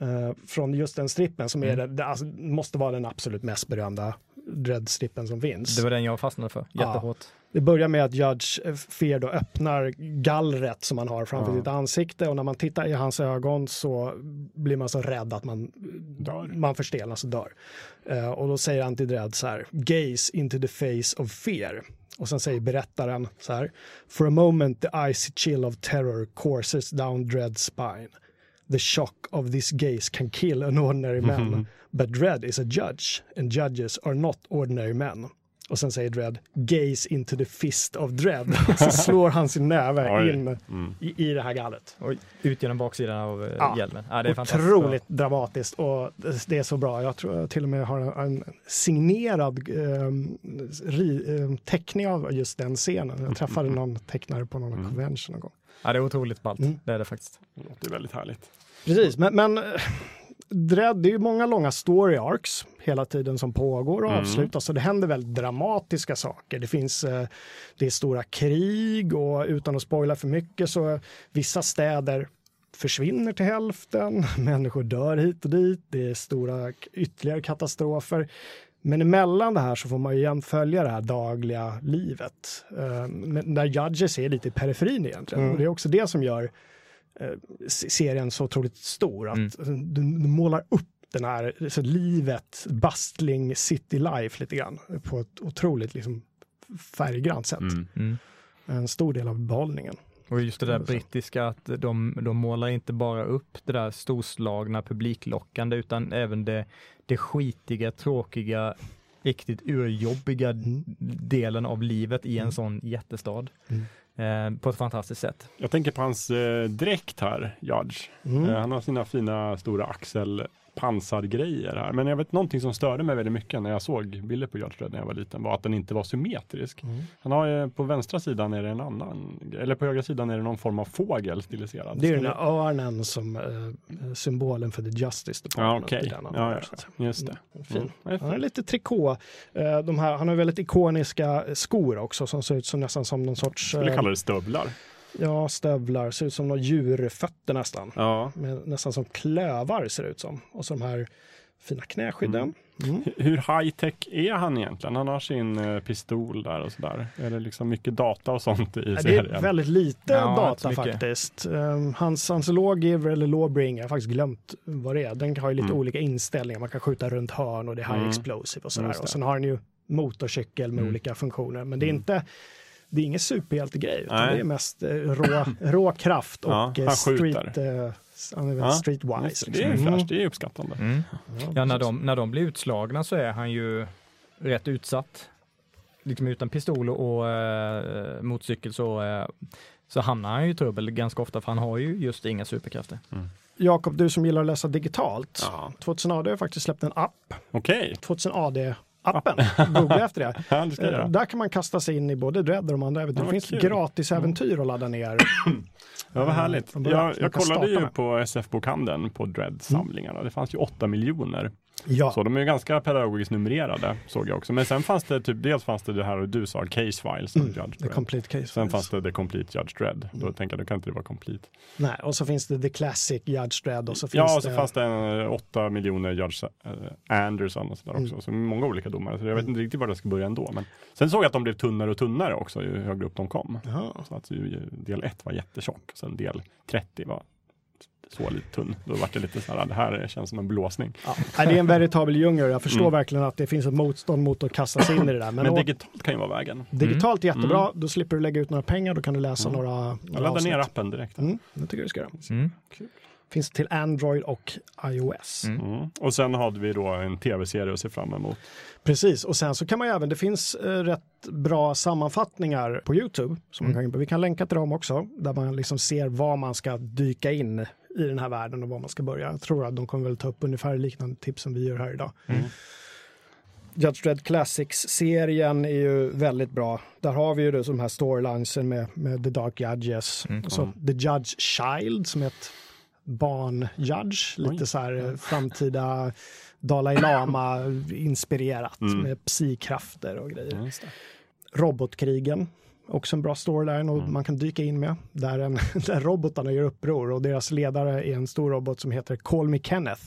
eh, från just den strippen som är Mm. det, det alltså, måste vara den absolut mest berömda Dread-strippen som finns. Det var den jag fastnade för, Ja. jättehårt. Det börjar med att Judge Fear då öppnar gallret som han har framför Ja. sitt ansikte och när man tittar i hans ögon så blir man så rädd att man Dör. man förstelnas och dör. Eh, och då säger han till Dredd så här, gaze into the face of fear. Och sen säger berättaren så här, for a moment the icy chill of terror courses down Dredd's spine. The shock of this gaze can kill an ordinary man, but Dredd is a judge and judges are not ordinary men. Och sen säger Dredd, gaze into the fist of Dredd. Så slår han sin näve in Mm. i, i det här gallret. Och ut genom baksidan av eh, Ja. hjälmen. Ja, det är Otroligt dramatiskt och det- det är så bra. Jag tror jag till och med har en, en signerad eh, ri, eh, teckning av just den scenen. Jag träffade någon tecknare på någon Mm. convention någon gång. Ja, det är otroligt ballt. Mm. Det är det faktiskt. Det låter väldigt härligt. Precis, men, men Dredd, det är ju många långa story arcs hela tiden som pågår och Mm. avslutas. Så det händer väldigt dramatiska saker. Det finns, eh, det är stora krig och utan att spoila för mycket så vissa städer försvinner till hälften, människor dör hit och dit, det är stora ytterligare katastrofer. Men emellan det här så får man ju igen följa det här dagliga livet. Eh, men där Judges är lite i periferin egentligen. Mm. Och det är också det som gör eh, se- serien så otroligt stor. Att Mm. du, du målar upp den här så livet, bustling city life lite grann på ett otroligt liksom, färggrant sätt. Mm. Mm. En stor del av behållningen. Och just det där brittiska att de, de målar inte bara upp det där storslagna publiklockande utan även det, det skitiga, tråkiga, riktigt urjobbiga Mm. delen av livet i en Mm. sån jättestad. Mm. Eh, på ett fantastiskt sätt. Jag tänker på hans eh, dräkt här, Judge. Mm. Eh, han har sina fina stora axel pansargrejer här. Men jag vet någonting som störde mig väldigt mycket när jag såg bilder på Judge Dredd när jag var liten var att den inte var symmetrisk. Mm. Han har ju på vänstra sidan är det en annan, eller på högra sidan är det någon form av fågel stiliserad. Det är den där örnen som eh, symbolen för the Justice Ja, Department. okej. i den Ja, ja. Just det. Mm, fin. Mm, Han har lite trikå. Eh, De här, han har väldigt ikoniska skor också som ser ut som nästan som någon sorts Skulle eh, kalla det stövlar. Ja, stövlar. Ser ut som några djurfötter nästan. Ja. Med, nästan som klövar ser det ut som. Och så de här fina knäskydden. Mm. H- Hur high tech är han egentligen? Han har sin eh, pistol där och sådär. Är det liksom mycket data och sånt i Ja, Det serien? är väldigt lite Ja, data faktiskt. Um, hans, hans lawgiver eller lawbringer, jag har faktiskt glömt vad det är. Den har ju lite Mm. olika inställningar. Man kan skjuta runt hörn och det är high Mm. explosive och sådär. Och sen har den ju motorcykel med Mm. olika funktioner. Men det är Mm. inte det är ingen superhjältegrej, utan Nej. det är mest eh, rå, rå kraft och Ja, eh, han street, eh, han är väl Ja, streetwise. Det, det är liksom. fräscht, det är uppskattande. Mm. Ja, Ja, när de, när de blir utslagna så är han ju rätt utsatt. Liksom utan pistol och eh, motorcykel så, eh, så hamnar han ju i trubbel ganska ofta för han har ju just inga superkrafter. Jakob, du som gillar att läsa digitalt. Ja. 2000 AD har faktiskt släppt en app, Okej, 2000 AD-appen. Googla efter det. ja, det Eh. Där kan man kasta sig in i både Dread och de andra äventyren. Ja, Det finns kul. gratis äventyr att ladda ner. Ja, vad härligt. Jag, jag kollade ju med. på SF-bokhandeln på Dread-samlingarna. Det fanns ju åtta miljoner. Ja, Så de är ju ganska pedagogiskt numrerade, såg jag också. Men sen fanns det typ, dels fanns det det här och du sa, Case Files Mm, Judge the complete case. Sen files. fanns det The Complete Judge Dredd. Då Mm. tänker jag, då kan inte det vara complete. Nej, och så finns det The Classic Judge Dredd och så finns Ja, och det... så fanns det en, eh, åtta miljoner Judge eh, Anderson och sådär Mm. också. Så många olika domare. Så jag vet inte riktigt var jag ska börja ändå. Men sen såg jag att de blev tunnare och tunnare också ju högre upp de kom. Jaha. Så att ju, del 1 var jättetjock. Sen del 30 var så lite tunn. Då var det lite så här, det här känns som en blåsning. Ja. Det är en veritabel djungel. Jag förstår Mm. verkligen att det finns ett motstånd mot att kasta sig in i det där. Men, Men digitalt kan ju vara vägen. digitalt är jättebra. Då slipper du lägga ut några pengar. Då kan du läsa Mm. några, Jag några laddar ner avsnitt. appen direkt. Mm, det tycker jag du ska göra. Mm. Finns till Android och iOS. Mm. Mm. Och sen hade vi då en tv-serie att se fram emot. Precis, och sen så kan man ju även, det finns eh, rätt bra sammanfattningar på Youtube. Som man Mm. kan, gå in på. vi kan länka till dem också, där man liksom ser vad man ska dyka in i den här världen och var man ska börja. Jag tror att de kommer väl ta upp ungefär liknande tips som vi gör här idag. Mm. Judge Dredd Classics-serien är ju väldigt bra. Där har vi ju då de här storylinesen med, med The Dark Judges. Mm. Så The Judge Child som är ett barn-judge, lite så här eh, framtida Dalai Lama-inspirerat Mm. med psikrafter och grejer. Robotkrigen, också en bra storyline och Mm. man kan dyka in med. Där, en, där robotarna gör uppror och deras ledare är en stor robot som heter Call Me Kenneth.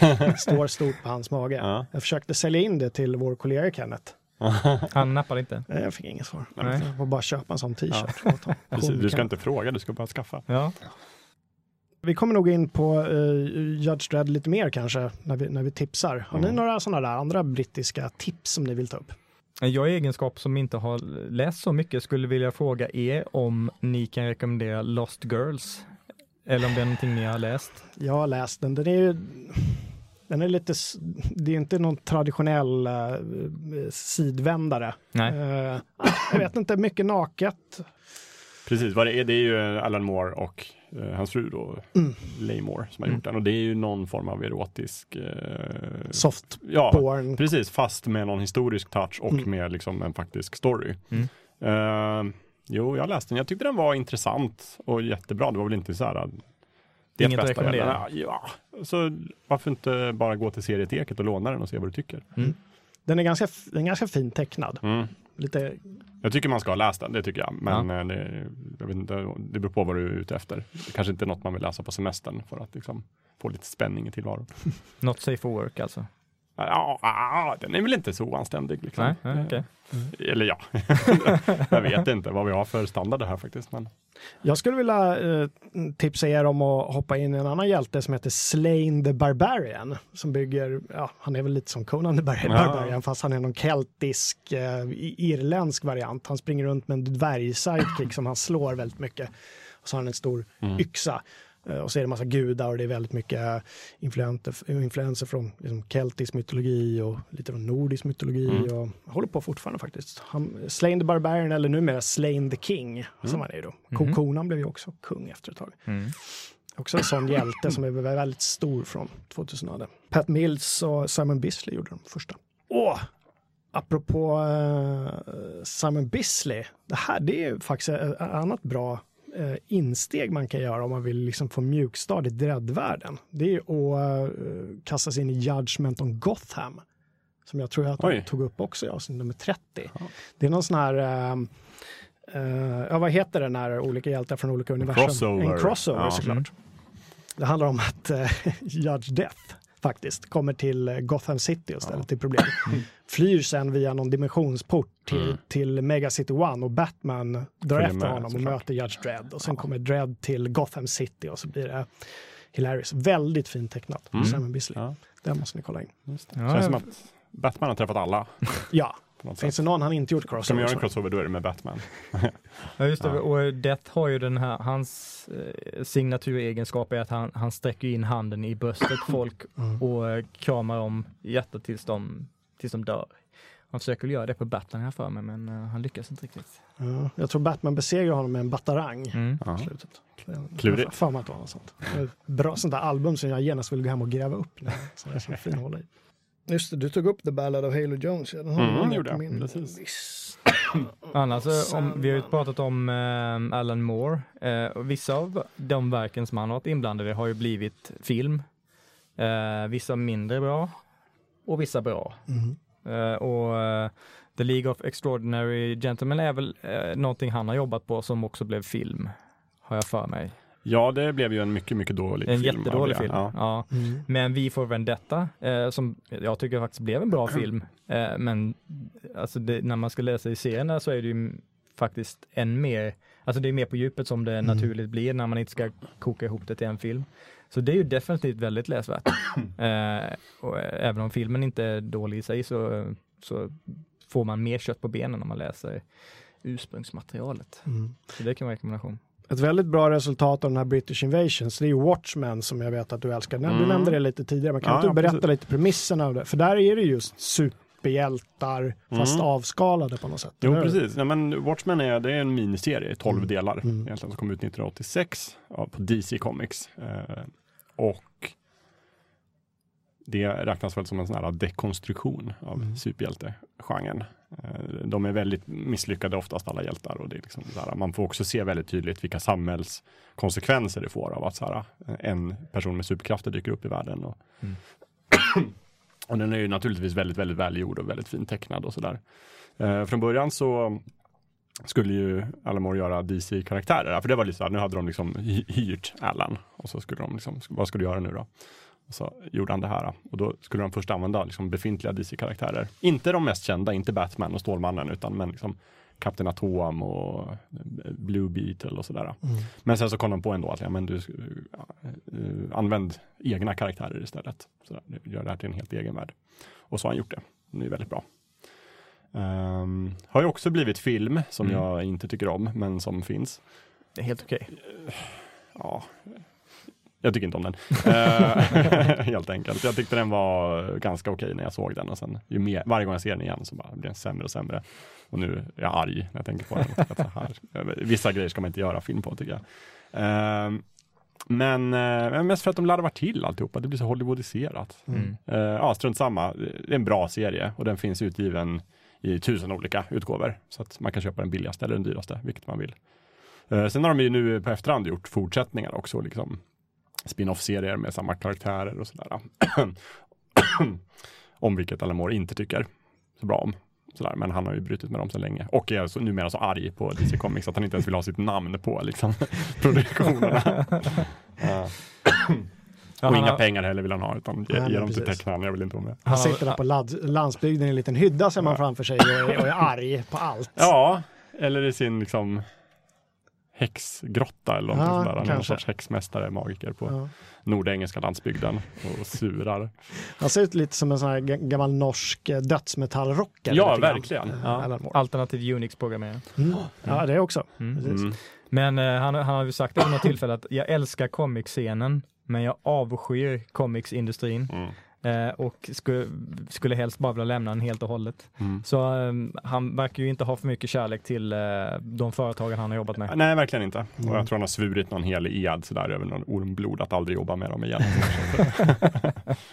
Står stort på hans mage. Ja. Jag försökte sälja in det till vår kollega Kenneth. Han nappade inte. Nej, Jag fick inget svar. Nej. Jag får bara köpa en sån t-shirt. Ja. Precis, du ska inte fråga, du ska bara skaffa. Ja. Vi kommer nog in på uh, Judge Dredd lite mer kanske när vi, när vi tipsar. Har ni Mm. några sådana där andra brittiska tips som ni vill ta upp? Jag i egenskap som inte har läst så mycket skulle vilja fråga er om ni kan rekommendera Lost Girls. Eller om det är någonting ni har läst. Jag har läst den. Den är ju den är lite, det är inte någon traditionell uh, sidvändare. Nej. Eh, jag vet inte, mycket naket. Precis, vad det är, det är ju Alan Moore och eh, hans fru då, Mm. Leigh Moore, som har Mm. gjort den. Och det är ju någon form av erotisk... Eh, Soft ja, porn. precis, fast med någon historisk touch och Mm. med liksom en faktisk story. Mm. Eh, jo, jag läste den. Jag tyckte den var intressant och jättebra. Det var väl inte så här Det är Inget att rekommendera. Ja, så varför inte bara gå till serieteket och låna den och se vad du tycker? Den är ganska, f- den är ganska fin tecknad. Mm. Lite, Jag tycker man ska ha läst den, det tycker jag. Men eh, det, jag vet inte, det beror på vad du är ute efter. Det kanske inte är något man vill läsa på semestern för att liksom, få lite spänning i tillvaron. Not safe for work alltså. Ja, ja, den är väl inte så anständig. Liksom. Nej, nej, okej. Eller ja, jag vet inte vad vi har för standard här faktiskt. Men... jag skulle vilja eh, tipsa er om att hoppa in i en annan hjälte som heter Slain the Barbarian. Som bygger, ja, han är väl lite som Conan the Bar- Ja. Barbarian fast han är någon keltisk, eh, irländsk variant. Han springer runt med en dvärg-sidekick som han slår väldigt mycket. Och så har han en stor Mm. yxa. Eh, Och så är det massa gudar och det är väldigt mycket influenser från liksom, keltisk mytologi och lite från nordisk mytologi. Mm. Och håller på fortfarande faktiskt. Han, Slain the Barbarian eller numera Slain the King som han är då. Mhm. Konan blev ju också kung efter ett tag. Mm. Också en sån hjälte som är väldigt stor från 2000 Pat Mills och Simon Bisley gjorde de första. Åh! Apropå eh, Simon Bisley, det här det är faktiskt ett annat bra eh, insteg man kan göra om man vill liksom få mjukstart i dreadvärlden. Det är att eh, kasta sig in i Judgment on Gotham. Som jag tror att Oj. de tog upp också i avsnitt nummer 30. Det är någon sån här eh, eh, ja, vad heter det när olika hjältar från olika universum? crossover. En crossover Ja. såklart. Det handlar om att eh, Judge Death faktiskt kommer till eh, Gotham City och ställer Ja. till problem. Flyr sen via någon dimensionsport till, Mm. till Mega City One och Batman drar Följer efter med, honom och möter Judge Dredd och sen kommer Dredd till Gotham City och så blir det hilarious. Väldigt fint tecknat. Mm. Simon Bisley. Ja, Den måste ni kolla in. just det. Ja, Känns jag- som att Batman har träffat alla. Ja, finns sätt. det någon han inte gjort Ska man crossover göra en crossover då är det med Batman. Ja just det, Ja. och Death har ju den här, hans eh, signaturegenskap är att han, han sträcker in handen i bröstet folk Mm. och eh, kramar om hjärtat tills de, tills de dör. Han försöker göra det på Batman här för mig men eh, han lyckas inte riktigt. Ja, jag tror Batman besegrar honom med en batarang. Mm. Ja. slutet. Klurigt. Jag har för mig att det var något sånt. Bra sånt där album som jag genast vill gå hem och gräva upp. nu. Så det är så fin att hålla i. Just det, du tog upp The Ballad of Halo Jones. Ja, den har Mm, gjorde min Precis. Annars, eh, om, vi har ju pratat om eh, Alan Moore eh, vissa av de verken som han har varit inblandad i har ju blivit film. Eh, vissa mindre bra och vissa bra. Mm. Eh, och eh, The League of Extraordinary Gentlemen är väl uh, någonting han har jobbat på som också blev film. Har jag för mig. Ja, det blev ju en mycket, mycket dålig En film. av jättedålig film. Ja. Ja. Mm. Men Vi får Vendetta, eh, som jag tycker faktiskt blev en bra film. Eh, men alltså det, när man ska läsa i serierna så är det ju faktiskt än mer, alltså det är mer på djupet som det Mm. naturligt blir när man inte ska koka ihop det till en film. Så det är ju definitivt väldigt läsvärt. eh, och eh, även om filmen inte är dålig i sig så, så får man mer kött på benen om man läser ursprungsmaterialet. Mm. Så det kan vara en rekommendation. Ett väldigt bra resultat av den här British Invasions, det är ju Watchmen som jag vet att du älskar. Du Mm. nämnde det lite tidigare, men kan Ja, du berätta precis. lite premisserna av det? För där är det just superhjältar, fast Mm. avskalade på något sätt. Jo, precis. Ja, men Watchmen är, det är en miniserie, 12 Mm. delar Mm. egentligen, som kom ut 1986 ja, på DC Comics. Eh, och det räknas väl som en sån här dekonstruktion av Mm. superhjältegenren. Eh, de är väldigt misslyckade oftast alla hjältar och det är liksom så här, man får också se väldigt tydligt vilka samhällskonsekvenser det får av att så här, en person med superkrafter dyker upp i världen. Och, Mm. och den är ju naturligtvis väldigt, väldigt välgjord och väldigt fint tecknad och sådär. Eh, från början så skulle ju Alan Moore göra DC-karaktärer. För det var lite så här, nu hade de liksom hy- hyrt Alan och så skulle de liksom, vad ska du göra nu då? Och så gjorde han det här och då skulle de först använda liksom befintliga DC-karaktärer. Inte de mest kända, inte Batman och Stålmannen utan men liksom Kapten Atom och Blue Beetle och sådär. Mm. Men sen så kom de på ändå att ja, men du, eh, använd egna karaktärer istället. Så gör det här till en helt egen värld. Och så har han gjort det. Det är väldigt bra. Um, har ju också blivit film som Mm. jag inte tycker om, men som finns. Det är helt okej. Ja, jag tycker inte om den. Eh, helt enkelt. Jag tyckte den var ganska okej när jag såg den och sen ju mer, varje gång jag ser den igen så bara blir den sämre och sämre. Och nu är jag arg när jag tänker på den. Att så här, vissa grejer ska man inte göra film på tycker jag. Ehm, men eh, mest för att de larvar till alltihopa. Det blir så Hollywoodiserat. Mm. Uh, ja, strunt samma. Det är en bra serie och den finns utgiven i tusen olika utgåvor. Så att man kan köpa den billigaste eller den dyraste, vilket man vill. Sen har de ju nu på efterhand gjort fortsättningar också. Liksom. Spin-off-serier med samma karaktärer och sådär. om vilket Alan Moore inte tycker så bra om. Sådär, men han har ju brutit med dem så länge och är så, numera så arg på DC Comics att han inte ens vill ha sitt namn på liksom, produktionerna. Ja. Ja, och inga har- pengar heller vill han ha, utan ge, Nej, ge dem till precis. tecknaren, jag vill inte vara med. Han sitter där på lad- landsbygden i en liten hydda ser man framför sig och är, och är arg på allt. Ja, eller i sin liksom häxgrotta eller någonting Ja, sådär. Han är någon sorts häxmästare, magiker på Ja. nordengelska landsbygden och surar. Han ser ut lite som en sån här ga- gammal norsk eh, dödsmetallrockare. Ja, verkligen. Eh, Ja, alternativ Unix-programmering. Mm. Ja, det också. Mm. Mm. Men eh, han, han har ju sagt vid något tillfälle att jag älskar comicscenen, men jag avskyr comicsindustrin Mm. Eh, och skulle, skulle helst bara vilja lämna den helt och hållet. Mm. Så eh, han verkar ju inte ha för mycket kärlek till eh, de företagen han har jobbat med. Nej, verkligen inte. Mm. Och jag tror han har svurit någon hel ed sådär över någon ormblod att aldrig jobba med dem igen.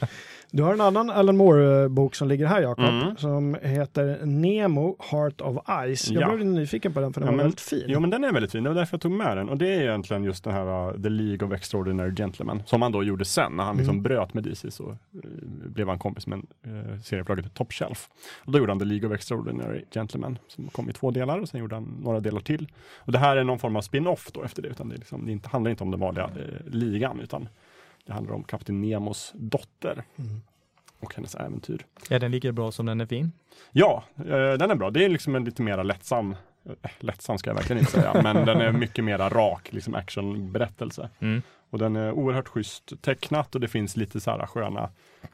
Du har en annan Alan Moore-bok som ligger här, Jakob, Mm. som heter Nemo, Heart of Ice. Jag Ja. blev nyfiken på den för den Ja, var men- väldigt fin. Jo men den är väldigt fin, det var därför jag tog med den. Och det är egentligen just den här uh, The League of Extraordinary Gentlemen. Som han då gjorde sen när han liksom Mm. bröt med DC så uh, blev han kompis med en uh, serieförlaget Top Shelf. Och då gjorde han The League of Extraordinary Gentlemen som kom i två delar och sen gjorde han några delar till. Och det här är någon form av spin-off då efter det utan det, liksom, det inte, handlar inte om den vanliga uh, ligan utan det handlar om Kapten Nemos dotter Mm. och hennes äventyr. Är den lika bra som den är fin? Ja, eh, den är bra. Det är liksom en lite mera lättsam, eh, lättsam ska jag verkligen inte säga, men den är mycket mera rak liksom actionberättelse. Mm. Och den är oerhört schysst tecknat och det finns lite så här sköna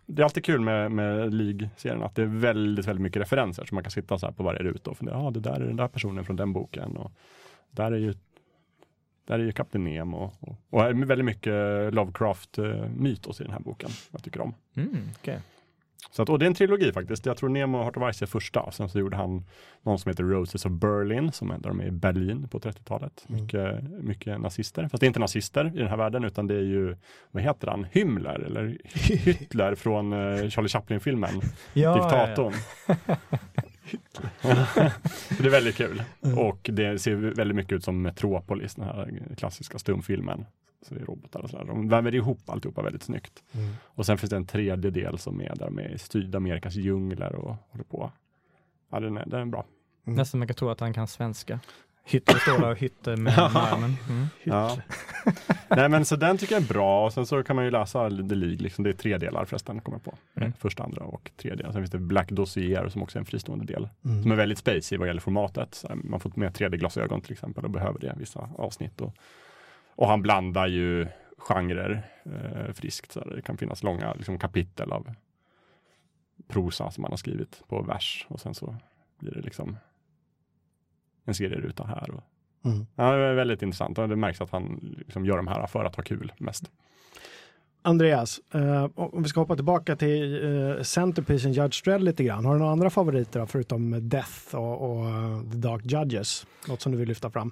Det är alltid kul med, med League-serien att det är väldigt, väldigt mycket referenser så man kan sitta så här på varje ruta och fundera, ja ah, det där är den där personen från den boken och där är ju där är ju Kapten Nemo och, och, och är väldigt mycket Lovecraft-mytos i den här boken. Jag tycker om. Mm, okej. Så att, och det är en trilogi faktiskt. Jag tror Nemo och Heart of Ice är första. Sen så gjorde han någon som heter Roses of Berlin, som är där de är i Berlin på 30-talet. Mm. Mycket, mycket nazister. Fast det är inte nazister i den här världen, utan det är ju, vad heter han, Himmler eller Hitler från eh, Charlie Chaplin-filmen, Ja, Diktatorn. Så det är väldigt kul. Mm. Och det ser väldigt mycket ut som Metropolis, den här klassiska stumfilmen. Så det är robotar och sådär. De väver ihop alltihopa väldigt snyggt. Mm. Och sen finns det en tredje del som är där med Sydamerikas djungler och håller på. Ja, den är, den är bra. Nästan man kan tro att han kan svenska. Hytter står där och hytter med armen. Mm. Ja. Nej men så den tycker jag är bra och sen så kan man ju läsa The League, liksom. det är tre delar förresten, kommer jag på. Mm. Första, andra och tredje. Sen finns det Black Dossier som också är en fristående del. Mm. Som är väldigt spacey vad gäller formatet. Så man får med 3D-glasögon till exempel och behöver det i vissa avsnitt. Och, och han blandar ju genrer eh, friskt. Så det kan finnas långa liksom, kapitel av prosa som han har skrivit på vers och sen så blir det liksom en serieruta här. Och, Mm. ja, det är väldigt intressant och det märks att han liksom gör de här för att ha kul mest. Andreas, eh, om vi ska hoppa tillbaka till eh, Centerpiece Judge Dredd lite grann. Har du några andra favoriter då, förutom Death och, och eh, The Dark Judges? Något som du vill lyfta fram?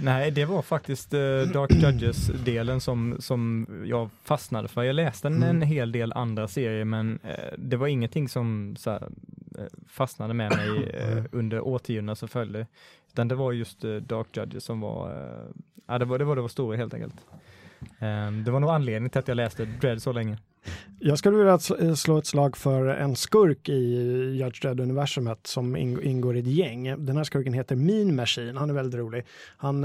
Nej, det var faktiskt eh, Dark Judges-delen som, som jag fastnade för. Jag läste en, Mm. en hel del andra serier, men eh, det var ingenting som så här, eh, fastnade med mig eh, under årtiondena som följde. Utan det var just eh, Dark Judges som var, eh, ja, det var det var det var stora helt enkelt. Ehm, det var nog anledningen till att jag läste Dread så länge. Jag skulle vilja eh, slå ett slag för en skurk i Judge Dredd-universumet som ingår i ett gäng. Den här skurken heter Mean Machine. Han är väldigt rolig. Han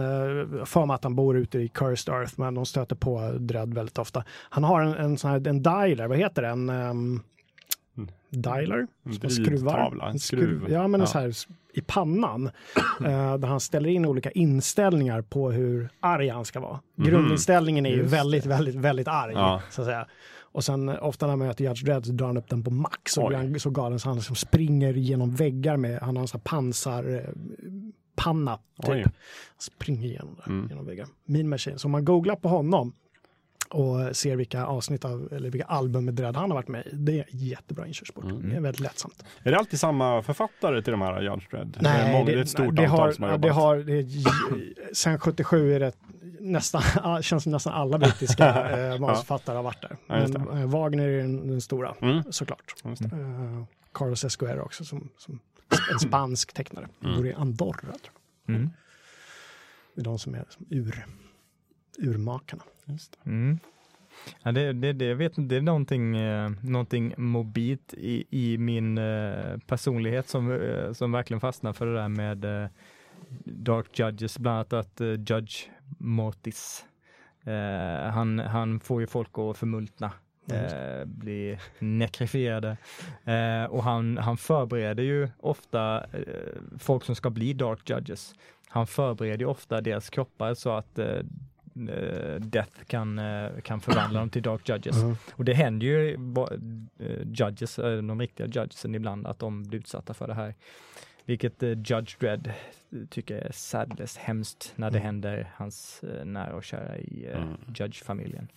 för mig att han bor ute i Cursed Earth, men de stöter på Dredd väldigt ofta. Han har en, en sån här en dialer, vad heter den? Ehm, Mm. dialer? En Som skruvar. en skruv. Ja, men Ja. Så här i pannan. eh, där han ställer in olika inställningar på hur arg han ska vara. Mhm. Grundinställningen är ju Just väldigt, väldigt, väldigt arg. Ja. Så att säga. Och sen eh, ofta när man möter Judge Dredd så drar han upp den på max och blir han så galen så han liksom springer genom väggar med, han har en sån här pansar eh, panna typ. Han springer igenom, där, Mm. genom väggar. Mean Machine. Så om man googlar på honom och ser vilka avsnitt av, eller vilka album med Dredd han har varit med i. Det är jättebra inkörsport. Mm. Det är väldigt lättsamt. Är det alltid samma författare till de här Judge Dredd? det, är Nej, många, det, det är ett stort det antal har, som har ja, jobbat. det har, det är, sen 77 är det nästan, känns som nästan alla brittiska eh, manusförfattare har varit där. Ja, Men eh, Wagner är den, den stora, Mm. såklart. Just det. Eh, Carlos Escoera också som, som en spansk tecknare. Mm. Bor i Andorra. Tror jag. Mm. Det är de som är som ur, urmakarna. Just det. Mm. Ja, det, det, det, jag vet det är någonting, eh, någonting mobilt i, i min eh, personlighet som, eh, som verkligen fastnar för det där med eh, Dark Judges, bland annat att eh, Judge Mortis, eh, han, han får ju folk att förmultna. Eh, bli nekrifierade. Eh, och han, han förbereder ju ofta eh, folk som ska bli Dark Judges. Han förbereder ju ofta deras kroppar så att Death kan, eh, kan förvandla dem till Dark Judges. Mm. Och det händer ju eh, Judges, eh, de riktiga Judgesen ibland, att de blir utsatta för det här. Vilket eh, Judge Dredd tycker är särdeles hemskt när det Mm. händer hans eh, nära och kära i eh, Mm. Judge-familjen.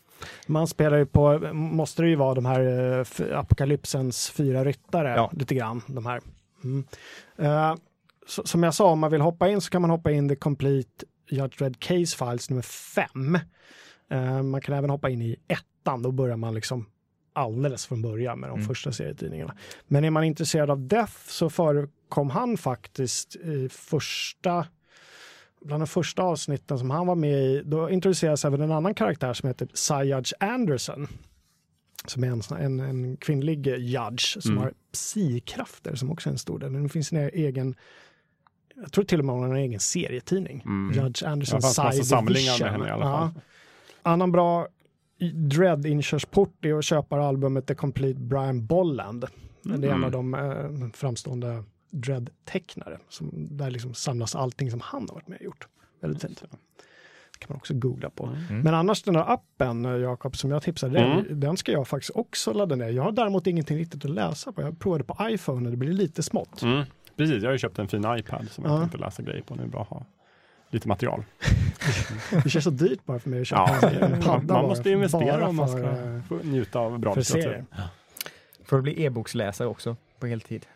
Man spelar ju på, måste det ju vara de här eh, apokalypsens fyra ryttare Ja. lite grann. De här. Mm. Eh, så, som jag sa, om man vill hoppa in så kan man hoppa in The Complete Judge Dredd Case Files nummer fem. Eh, man kan även hoppa in i ettan, då börjar man liksom alldeles från början med de Mm. första serietidningarna. Men är man intresserad av Death så förekom han faktiskt i första bland de första avsnitten som han var med i, då introduceras även en annan karaktär som heter Sayaj Anderson. Som är en, en, en kvinnlig judge som Mm. har psikrafter som också är en stor del. Det finns en egen, jag tror till och med hon har en egen serietidning. Mm. Judge Anderson massa Side samlingar henne i alla Ja. fall. Annan bra Dread-inkörsport är att köpa albumet The Complete Brian Bolland. Det är en Mm. av de eh, framstående Dread-tecknare. Där liksom samlas allting som han har varit med och gjort. Väldigt fint. Det kan man också googla på. Mm. Men annars den där appen, eh, Jakob, som jag tipsade Mm. den ska jag faktiskt också ladda ner. Jag har däremot ingenting riktigt att läsa på. Jag provade på iPhone och det blir lite smått. Precis, jag har ju köpt en fin iPad som Ja. jag tänkte läsa grejer på. Det är bra att ha lite material. Det känns så dyrt bara för mig att köpa Ja, en, padda man måste för- investera om man för, ska eh, få njuta av bra för litteratur. För att bli e-boksläsare också på heltid.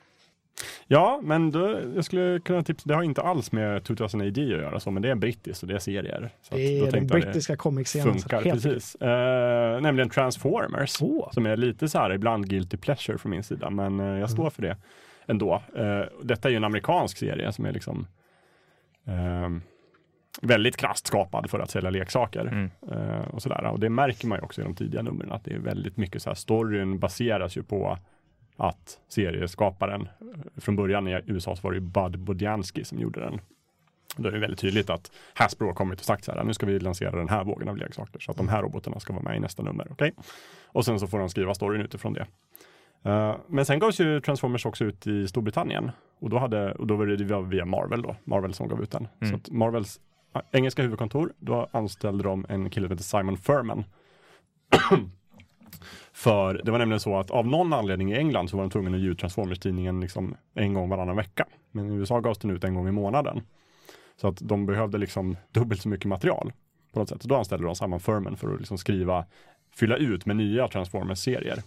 Ja, men då, jag skulle kunna tipsa, det har inte alls med 2000 AD att göra så, men det är brittiskt och det är serier. Så Det är den brittiska comic-scenen. Funkar, helt- precis. Eh, nämligen Transformers, Åh. som är lite så här ibland guilty pleasure från min sida, men eh, jag står Mm. för det ändå. Eh, detta är ju en amerikansk serie som är liksom ehm, väldigt krasst skapad för att sälja leksaker. Mm. Eh, och sådär. Och det märker man ju också i de tidiga numren att det är väldigt mycket så här, storyn baseras ju på att serieskaparen, eh, från början i USA så var det ju Bud Bodjansky som gjorde den. Då är det väldigt tydligt att Hasbro har kommit och sagt så här, nu ska vi lansera den här vågen av leksaker så att de här robotarna ska vara med i nästa nummer. okej? Och sen så får de skriva storyn utifrån det. Eh, men sen gavs ju Transformers också ut i Storbritannien och då, hade, och då var det via Marvel då, Marvel som gav ut den. Mm. Så att Marvels eh, engelska huvudkontor, då anställde de en kille som heter Simon Furman. För det var nämligen så att av någon anledning i England så var de tvungna att ge ut Transformers-tidningen liksom en gång varannan vecka. Men i USA gavs den ut en gång i månaden. Så att de behövde liksom dubbelt så mycket material på något sätt. Så då anställde de Simon Furman för att liksom skriva, fylla ut med nya Transformers-serier.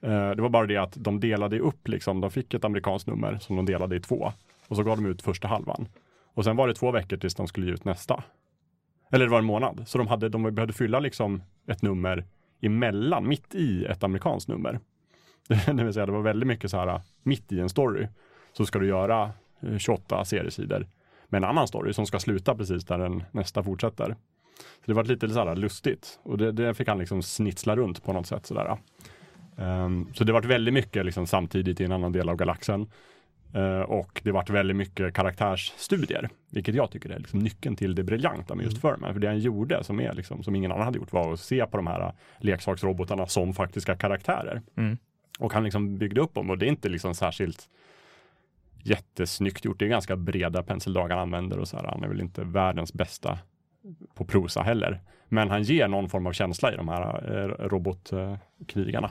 Eh, det var bara det att de delade upp, liksom, de fick ett amerikanskt nummer som de delade i två. Och så gav de ut första halvan. Och sen var det två veckor tills de skulle ge ut nästa. Eller det var en månad. Så de, hade, de behövde fylla liksom ett nummer emellan, mitt i ett amerikanskt nummer. Det vill säga det var väldigt mycket så här, mitt i en story, så ska du göra eh, 28 seriesidor med en annan story som ska sluta precis där den nästa fortsätter. Så det var lite så här lustigt och det, det fick han liksom snitsla runt på något sätt sådär. Ehm, så det var väldigt mycket liksom samtidigt i en annan del av galaxen. Eh, och det vart väldigt mycket karaktärsstudier, vilket jag tycker är liksom nyckeln till det briljanta med just Furman. För det han gjorde som, är liksom, som ingen annan hade gjort var att se på de här eh, leksaksrobotarna som faktiska karaktärer. Mm. Och han liksom byggde upp dem och det är inte liksom särskilt jättesnyggt gjort. Det är ganska breda penseldrag han använder och så här. Han är väl inte världens bästa på prosa heller. Men han ger någon form av känsla i de här eh, robotkrigarna.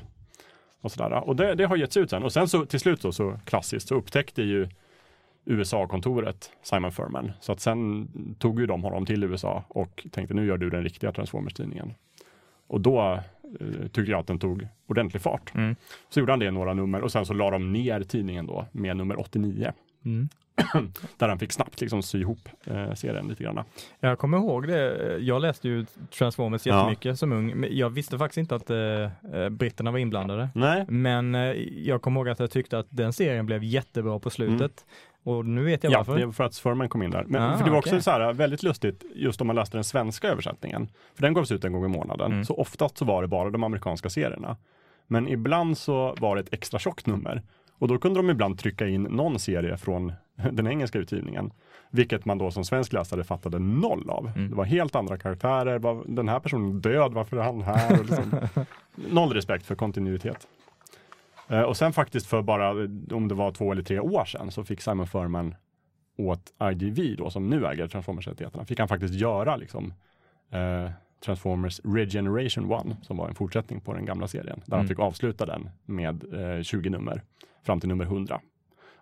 Och, sådär. och det, det har getts ut sen. Och sen så till slut så, så klassiskt så upptäckte ju USA-kontoret Simon Furman. Så att sen tog ju de honom till USA och tänkte nu gör du den riktiga Transformers-tidningen. Och då eh, tyckte jag att den tog ordentlig fart. Mm. Så gjorde han det i några nummer och sen så la de ner tidningen då med nummer 89. Mm. Där han fick snabbt liksom sy ihop eh, serien lite grann. Jag kommer ihåg det. Jag läste ju Transformers Ja. jättemycket som ung. Men jag visste faktiskt inte att eh, eh, britterna var inblandade. Nej, Men eh, jag kommer ihåg att jag tyckte att den serien blev jättebra på slutet. Och nu vet jag ja, varför. det var för att Furman kom in där. Men Ah, för det var okej. också så här väldigt lustigt just om man läste den svenska översättningen. För den gavs ut en gång i månaden. Mm. Så oftast så var det bara de amerikanska serierna. Men ibland så var det ett extra tjockt nummer. Och då kunde de ibland trycka in någon serie från den engelska utgivningen. Vilket man då som svensk läsare fattade noll av. Mm. Det var helt andra karaktärer. Var den här personen död? Varför är han här? Liksom, noll respekt för kontinuitet. Eh, och sen faktiskt för bara, om det var två eller tre år sedan, så fick Simon Furman åt IDV då, som nu äger Transformers-rättigheterna, fick han faktiskt göra liksom eh, Transformers Regeneration 1, som var en fortsättning på den gamla serien, där han Mm. fick avsluta den med eh, 20 nummer fram till nummer 100.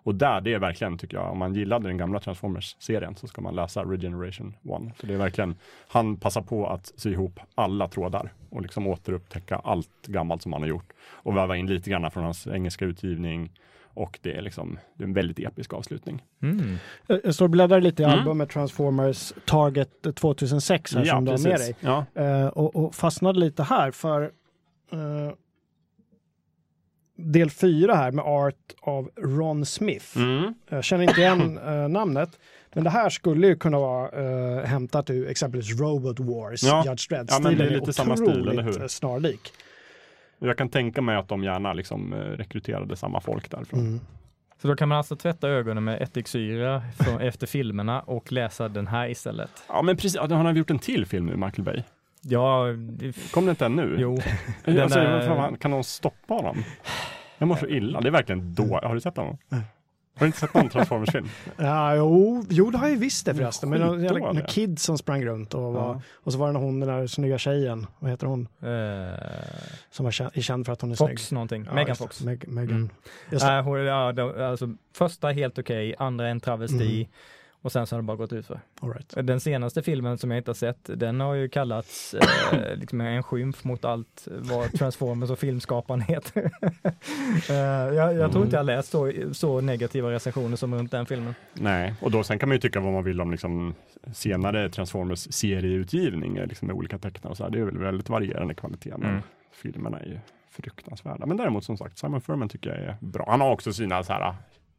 Och där, det är verkligen, tycker jag, om man gillade den gamla Transformers-serien så ska man läsa Regeneration 1. Så det är verkligen, han passar på att sy ihop alla trådar och liksom återupptäcka allt gammalt som han har gjort och väva in lite grann från hans engelska utgivning. Och det är liksom, det är en väldigt episk avslutning. Mm. Jag står och bläddrar lite i Mm. albumet Transformers Target 2006 här som du har med dig. Ja. Eh, och, och fastnade lite här för eh, del fyra här med art av Ron Smith. Mm. Jag känner inte igen eh, namnet. Men det här skulle ju kunna vara eh, hämtat ur exempelvis Robot Wars, Ja. Judge Dredd. Ja, men det är lite samma stil, eller hur? eh, Snarlik. Jag kan tänka mig att de gärna liksom rekryterade samma folk därifrån. Mm. Så då kan man alltså tvätta ögonen med ättiksyra efter filmerna och läsa den här istället. Ja men precis, han har gjort en till film nu, Michael Bay. Ja, Kom det inte ännu? jo. alltså, den vad där- fan, kan någon stoppa honom? Jag mår så illa, det är verkligen då. Har du sett honom? Har du inte sett någon Transformers-film? Ja, jo, jo, det har jag ju visst det förresten. Men någon jävla- med kid som sprang runt och, var, Ja. och så var det hon, den där snygga tjejen, vad heter hon, Eh, som var känd, är känd för att hon är Fox snygg. någonting. Ja, Megan. Fox. Meg, Megan. Mm. Just. Äh, hon, ja, alltså, första är helt okej, andra är en travesti Mm. Och sen så har det bara gått ut för. Right. Den senaste filmen som jag inte har sett, den har ju kallats eh, liksom en skymf mot allt vad Transformers och filmskaparen heter. eh, jag, jag tror inte jag har läst så, så negativa recensioner som runt den filmen. Nej, och då sen kan man ju tycka vad man vill om liksom senare Transformers serieutgivning liksom med olika tecknare och så här. Det är väl väldigt varierande kvalitet, men Mm. filmerna är ju fruktansvärda. Men däremot som sagt, Simon Furman tycker jag är bra. Han har också sina så här,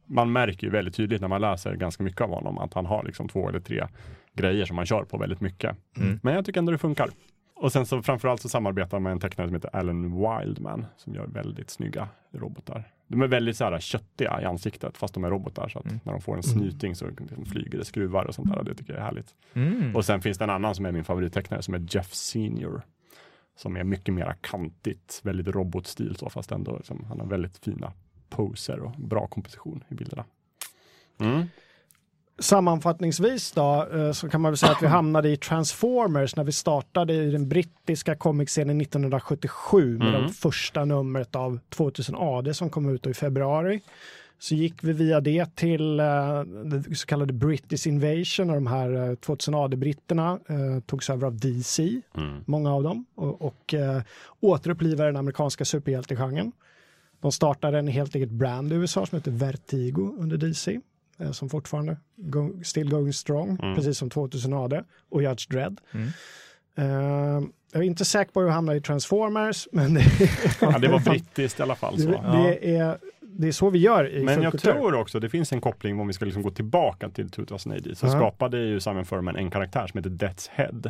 man märker ju väldigt tydligt när man läser ganska mycket av honom att han har liksom två eller tre grejer som han kör på väldigt mycket. Mm. Men jag tycker ändå det funkar. Och sen så framförallt så samarbetar han med en tecknare som heter Alan Wildman som gör väldigt snygga robotar. De är väldigt så här köttiga i ansiktet fast de är robotar så att Mm. när de får en snyting så liksom flyger det skruvar och sånt där. Det tycker jag är härligt. Mm. Och sen finns det en annan som är min favorittecknare som är Jeff Senior. Som är mycket mera kantigt, väldigt robotstil så fast ändå liksom, han har väldigt fina poser och bra komposition i bilderna. Mm. Sammanfattningsvis då eh, så kan man väl säga att vi hamnade i Transformers när vi startade i den brittiska comicserien 1977 med Mm. det första numret av 2000 AD som kom ut då i februari. Så gick vi via det till det så kallade British Invasion och de här eh, 2000 AD-britterna eh, togs över av DC, Mm. många av dem, och, och eh, återupplivade den amerikanska superhjältegenren. De startade en helt eget brand i USA som heter Vertigo under DC eh, som fortfarande go, still going strong, Mm. precis som 2000 AD och Judge Dredd. Mm. Eh, jag är inte säker på hur jag hamnar i Transformers, men det, Ja, det var brittiskt i alla fall. det, Så. det, är, det är så vi gör i Men jag tror också det finns en koppling om vi ska liksom gå tillbaka till 2000 AD. Så Ja. skapade ju Simon Furman en karaktär som heter Death's Head.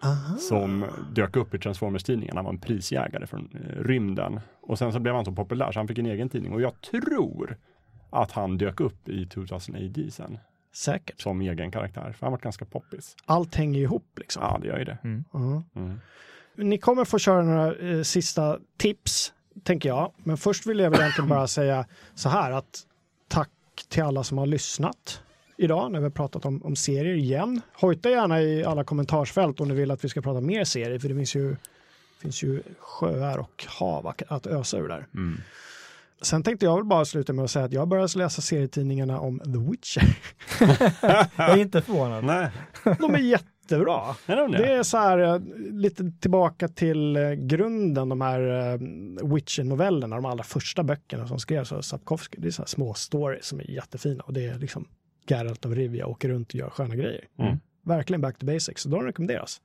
Aha. som dök upp i Transformers-tidningen. Han var en prisjägare från eh, rymden. Och sen så blev han så populär så han fick en egen tidning. Och jag tror att han dök upp i 2000 AD sen Säkert. som egen karaktär. För han var ganska poppis. Allt hänger ihop liksom. Ja, det gör ju det. Mm. Ja. Mm. Ni kommer få köra några eh, sista tips, tänker jag. Men först vill jag väl egentligen bara säga så här att tack till alla som har lyssnat idag när vi har pratat om, om serier igen. Hojta gärna i alla kommentarsfält om ni vill att vi ska prata mer serier, för det finns ju, finns ju sjöar och hav att- ösa ur där. Mm. Sen tänkte jag väl bara sluta med att säga att jag började läsa serietidningarna om The Witcher. Jag är inte förvånad. Nej, De är jätte, jättebra. Är det? Det är så här eh, lite tillbaka till eh, grunden, de här uh, Witcher-novellerna, de allra första böckerna som skrevs av Sapkowski. Det är så här små stories som är jättefina och det är liksom Geralt av Rivia åker runt och gör sköna grejer. Mm. Verkligen back to basics, så de rekommenderas.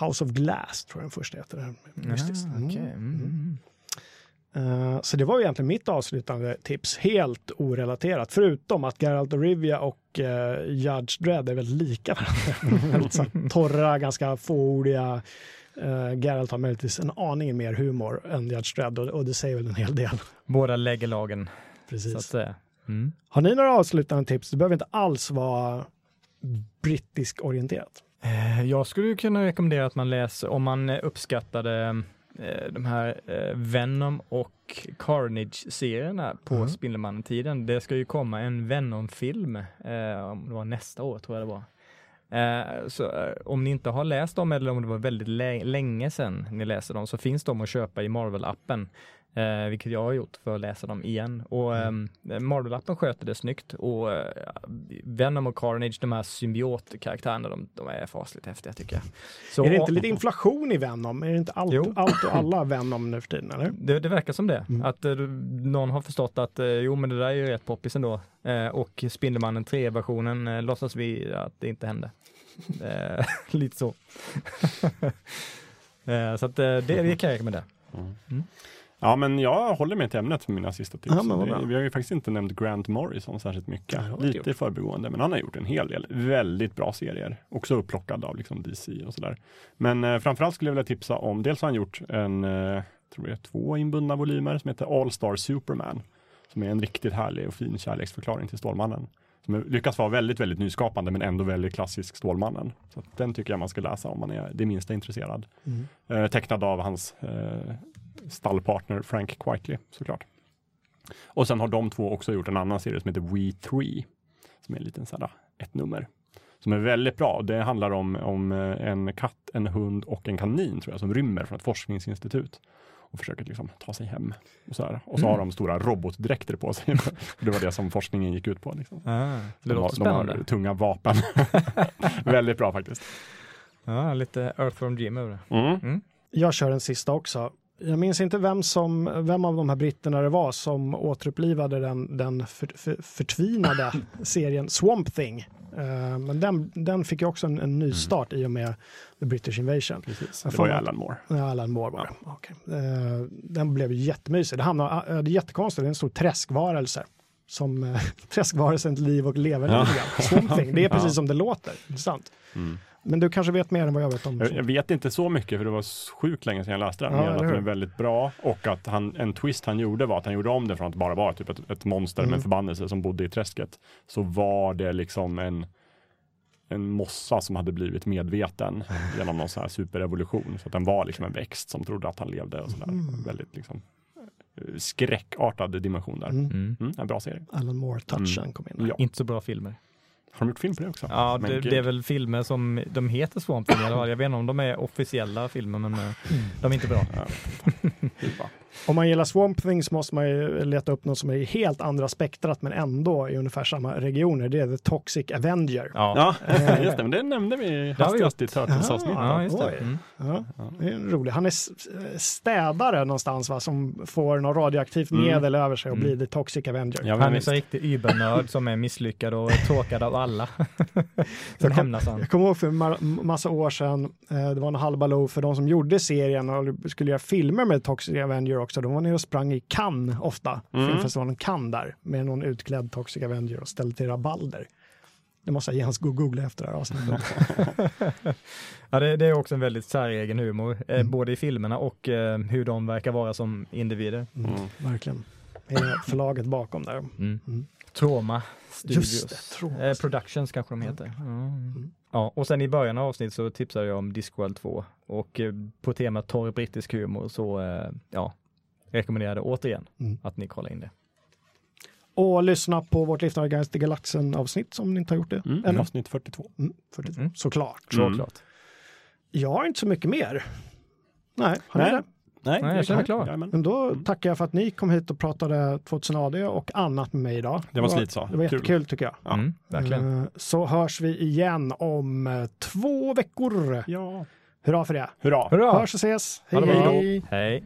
House of Glass tror jag den första heter. Mystiskt. Ah, okej. Mm. Eh, så det var ju egentligen mitt avslutande tips, helt orelaterat, förutom att Geralt of Rivia och uh, Judge Dredd är väldigt lika varandra. så torra, ganska fåordiga. Uh, Geralt har möjligtvis en aning mer humor än Judge Dredd och, och det säger väl en hel del. Båda lägger lagen, så Precis. att säga. Mm. Har ni några avslutande tips? Det behöver inte alls vara brittisk orienterat. Eh, Jag skulle kunna rekommendera att man läser, om man uppskattade eh, de här eh, Venom och Carnage-serierna på Mm. Spindelmannen-tiden. Det ska ju komma en Venom-film, om det var nästa år tror jag det var. Så om ni inte har läst dem eller om det var väldigt lä- länge sedan ni läste dem så finns de att köpa i Marvel-appen. Eh, vilket jag har gjort för att läsa dem igen. Och eh, Marvel-appen sköter det snyggt och eh, Venom och Carnage, de här symbiotkaraktärerna, de, de är fasligt häftiga tycker jag. Så, är det inte lite inflation i Venom? Är det inte allt, Jo. allt och alla Venom nu för tiden? Eller? det, det verkar som det. Mm. Att eh, någon har förstått att eh, jo men det där är ju rätt poppis ändå. Eh, och Spindelmannen 3-versionen eh, låtsas vi att det inte hände. Eh, lite så. så att det, det kan jag rekommendera. Ja, men jag håller mig till ämnet för mina sista tips. Ja. Det- vi har ju faktiskt inte nämnt Grant Morrison särskilt mycket. Lite i förbigående, men han har gjort en hel del väldigt bra serier. Också upplockad av liksom DC och sådär. Men eh, framförallt skulle jag vilja tipsa om, dels har han gjort en, eh, tror jag, två inbundna volymer som heter All Star Superman. Som är en riktigt härlig och fin kärleksförklaring till Stålmannen. Som lyckas vara väldigt, väldigt nyskapande men ändå väldigt klassisk Stålmannen. Så att den tycker jag man ska läsa om man är det minsta intresserad. Mm. Eh, tecknad av hans eh, stallpartner Frank Quitely såklart. Och sen har de två också gjort en annan serie som heter We Three. Som är en liten sådär, ett nummer. Som är väldigt bra. Det handlar om, om eh, en katt, en hund och en kanin tror jag som rymmer från ett forskningsinstitut. Och försöker liksom ta sig hem. Och så, här. och så har de stora robotdräkter på sig. det var det som forskningen gick ut på. Liksom. Ah, det De, har, låter de har spännande. tunga vapen. väldigt bra faktiskt. Ja, lite Earthworm Jim över det. Mm. Jag kör en sista också. Jag minns inte vem, som, vem av de här britterna det var som återupplivade den, den för, för, förtvinade serien Swamp Thing. Eh, men den, den fick ju också en, en ny start i och med The British Invasion. Precis. Det var ju Alan Moore. Ja, Alan Moore var det. Okej. Eh, den blev ju jättemysig. Det, hamnade, eh, det är jättekonstigt, det är en stor träskvarelse. Som eh, träskvarelsens liv och lever Ja. Swamp Thing, det är precis Ja. som det låter. Intressant. Mm. Men du kanske vet mer än vad jag vet om Jag, jag vet inte så mycket för det var sjukt länge sedan jag läste den. Ja, men att den är väldigt bra och att han, en twist han gjorde var att han gjorde om det från att bara vara typ ett, ett monster Mm. med förbannelse som bodde i träsket. Så var det liksom en, en mossa som hade blivit medveten genom någon sån här superevolution. Så att den var liksom en växt som trodde att han levde och sådär. Mm. Väldigt liksom eh, skräckartad dimension där. Mm. Mm. Mm, en bra serie. Alan Moore-touchen Mm. kom in. Ja. Inte så bra filmer. Har de gjort film på det också? Ja, det, det är väl filmer som, de heter Swamp Thing i alla fall. Jag vet inte om de är officiella filmer, men eh, de är inte bra. Ja. Om man gillar Swamp Thing så måste man ju leta upp något som är i helt andra spektrat men ändå i ungefär samma regioner. Det är The Toxic Avenger. Ja, Ja, just det. Men det nämnde vi har vi hastigast i Turtles-avsnittet. ja just det. Mm. Ja, det är roligt. Han är s- städare någonstans va, som får något radioaktivt Mm. medel över sig och Mm. blir The Toxic Avenger. Ja, Han är så riktig übernörd som är misslyckad och tråkad av alla. Sen kom- hämnas han. Jag kommer ihåg för en ma- massa år sedan, eh, det var en halvbaloo för de som gjorde serien och skulle göra filmer med Toxic Avenger också. De var nere och sprang i Cannes ofta, Mm. filmfestivalen Cannes där, med någon utklädd Toxic Avenger och ställde till rabalder. Det måste jag genast gå googla efter det här avsnittet. Ja, det, det är också en väldigt säregen humor, eh, Mm. både i filmerna och eh, hur de verkar vara som individer. Mm, Mm. Verkligen. Förlaget bakom där. Mm. Mm. Trauma Studios. Just det, Trauma. Eh, Productions kanske de heter. Mm. Ja, och sen i början av avsnittet så tipsade jag om Discworld 2 och eh, på temat torr brittisk humor så eh, ja, rekommenderade återigen Mm. att ni kollar in det. Och lyssna på vårt Livsnördgeist i Galaxen avsnitt om ni inte har gjort det Mm, ännu. avsnitt 42. Mm, 42. Mm. Såklart. Mm. Såklart. Jag har inte så mycket mer. Nej, har ni Nej. det? Nej, Nej, jag känner mig klar. Jajamän. Men då Mm. tackar jag för att ni kom hit och pratade 2000 AD och annat med mig idag. Det var slitsa. Det var Kul. jättekul tycker jag. Ja. Mm, verkligen. Eh, Så hörs vi igen om eh, två veckor. Ja. Hurra för det. Hurra. Hurra! Hörs och ses. Hej det hej. Hej.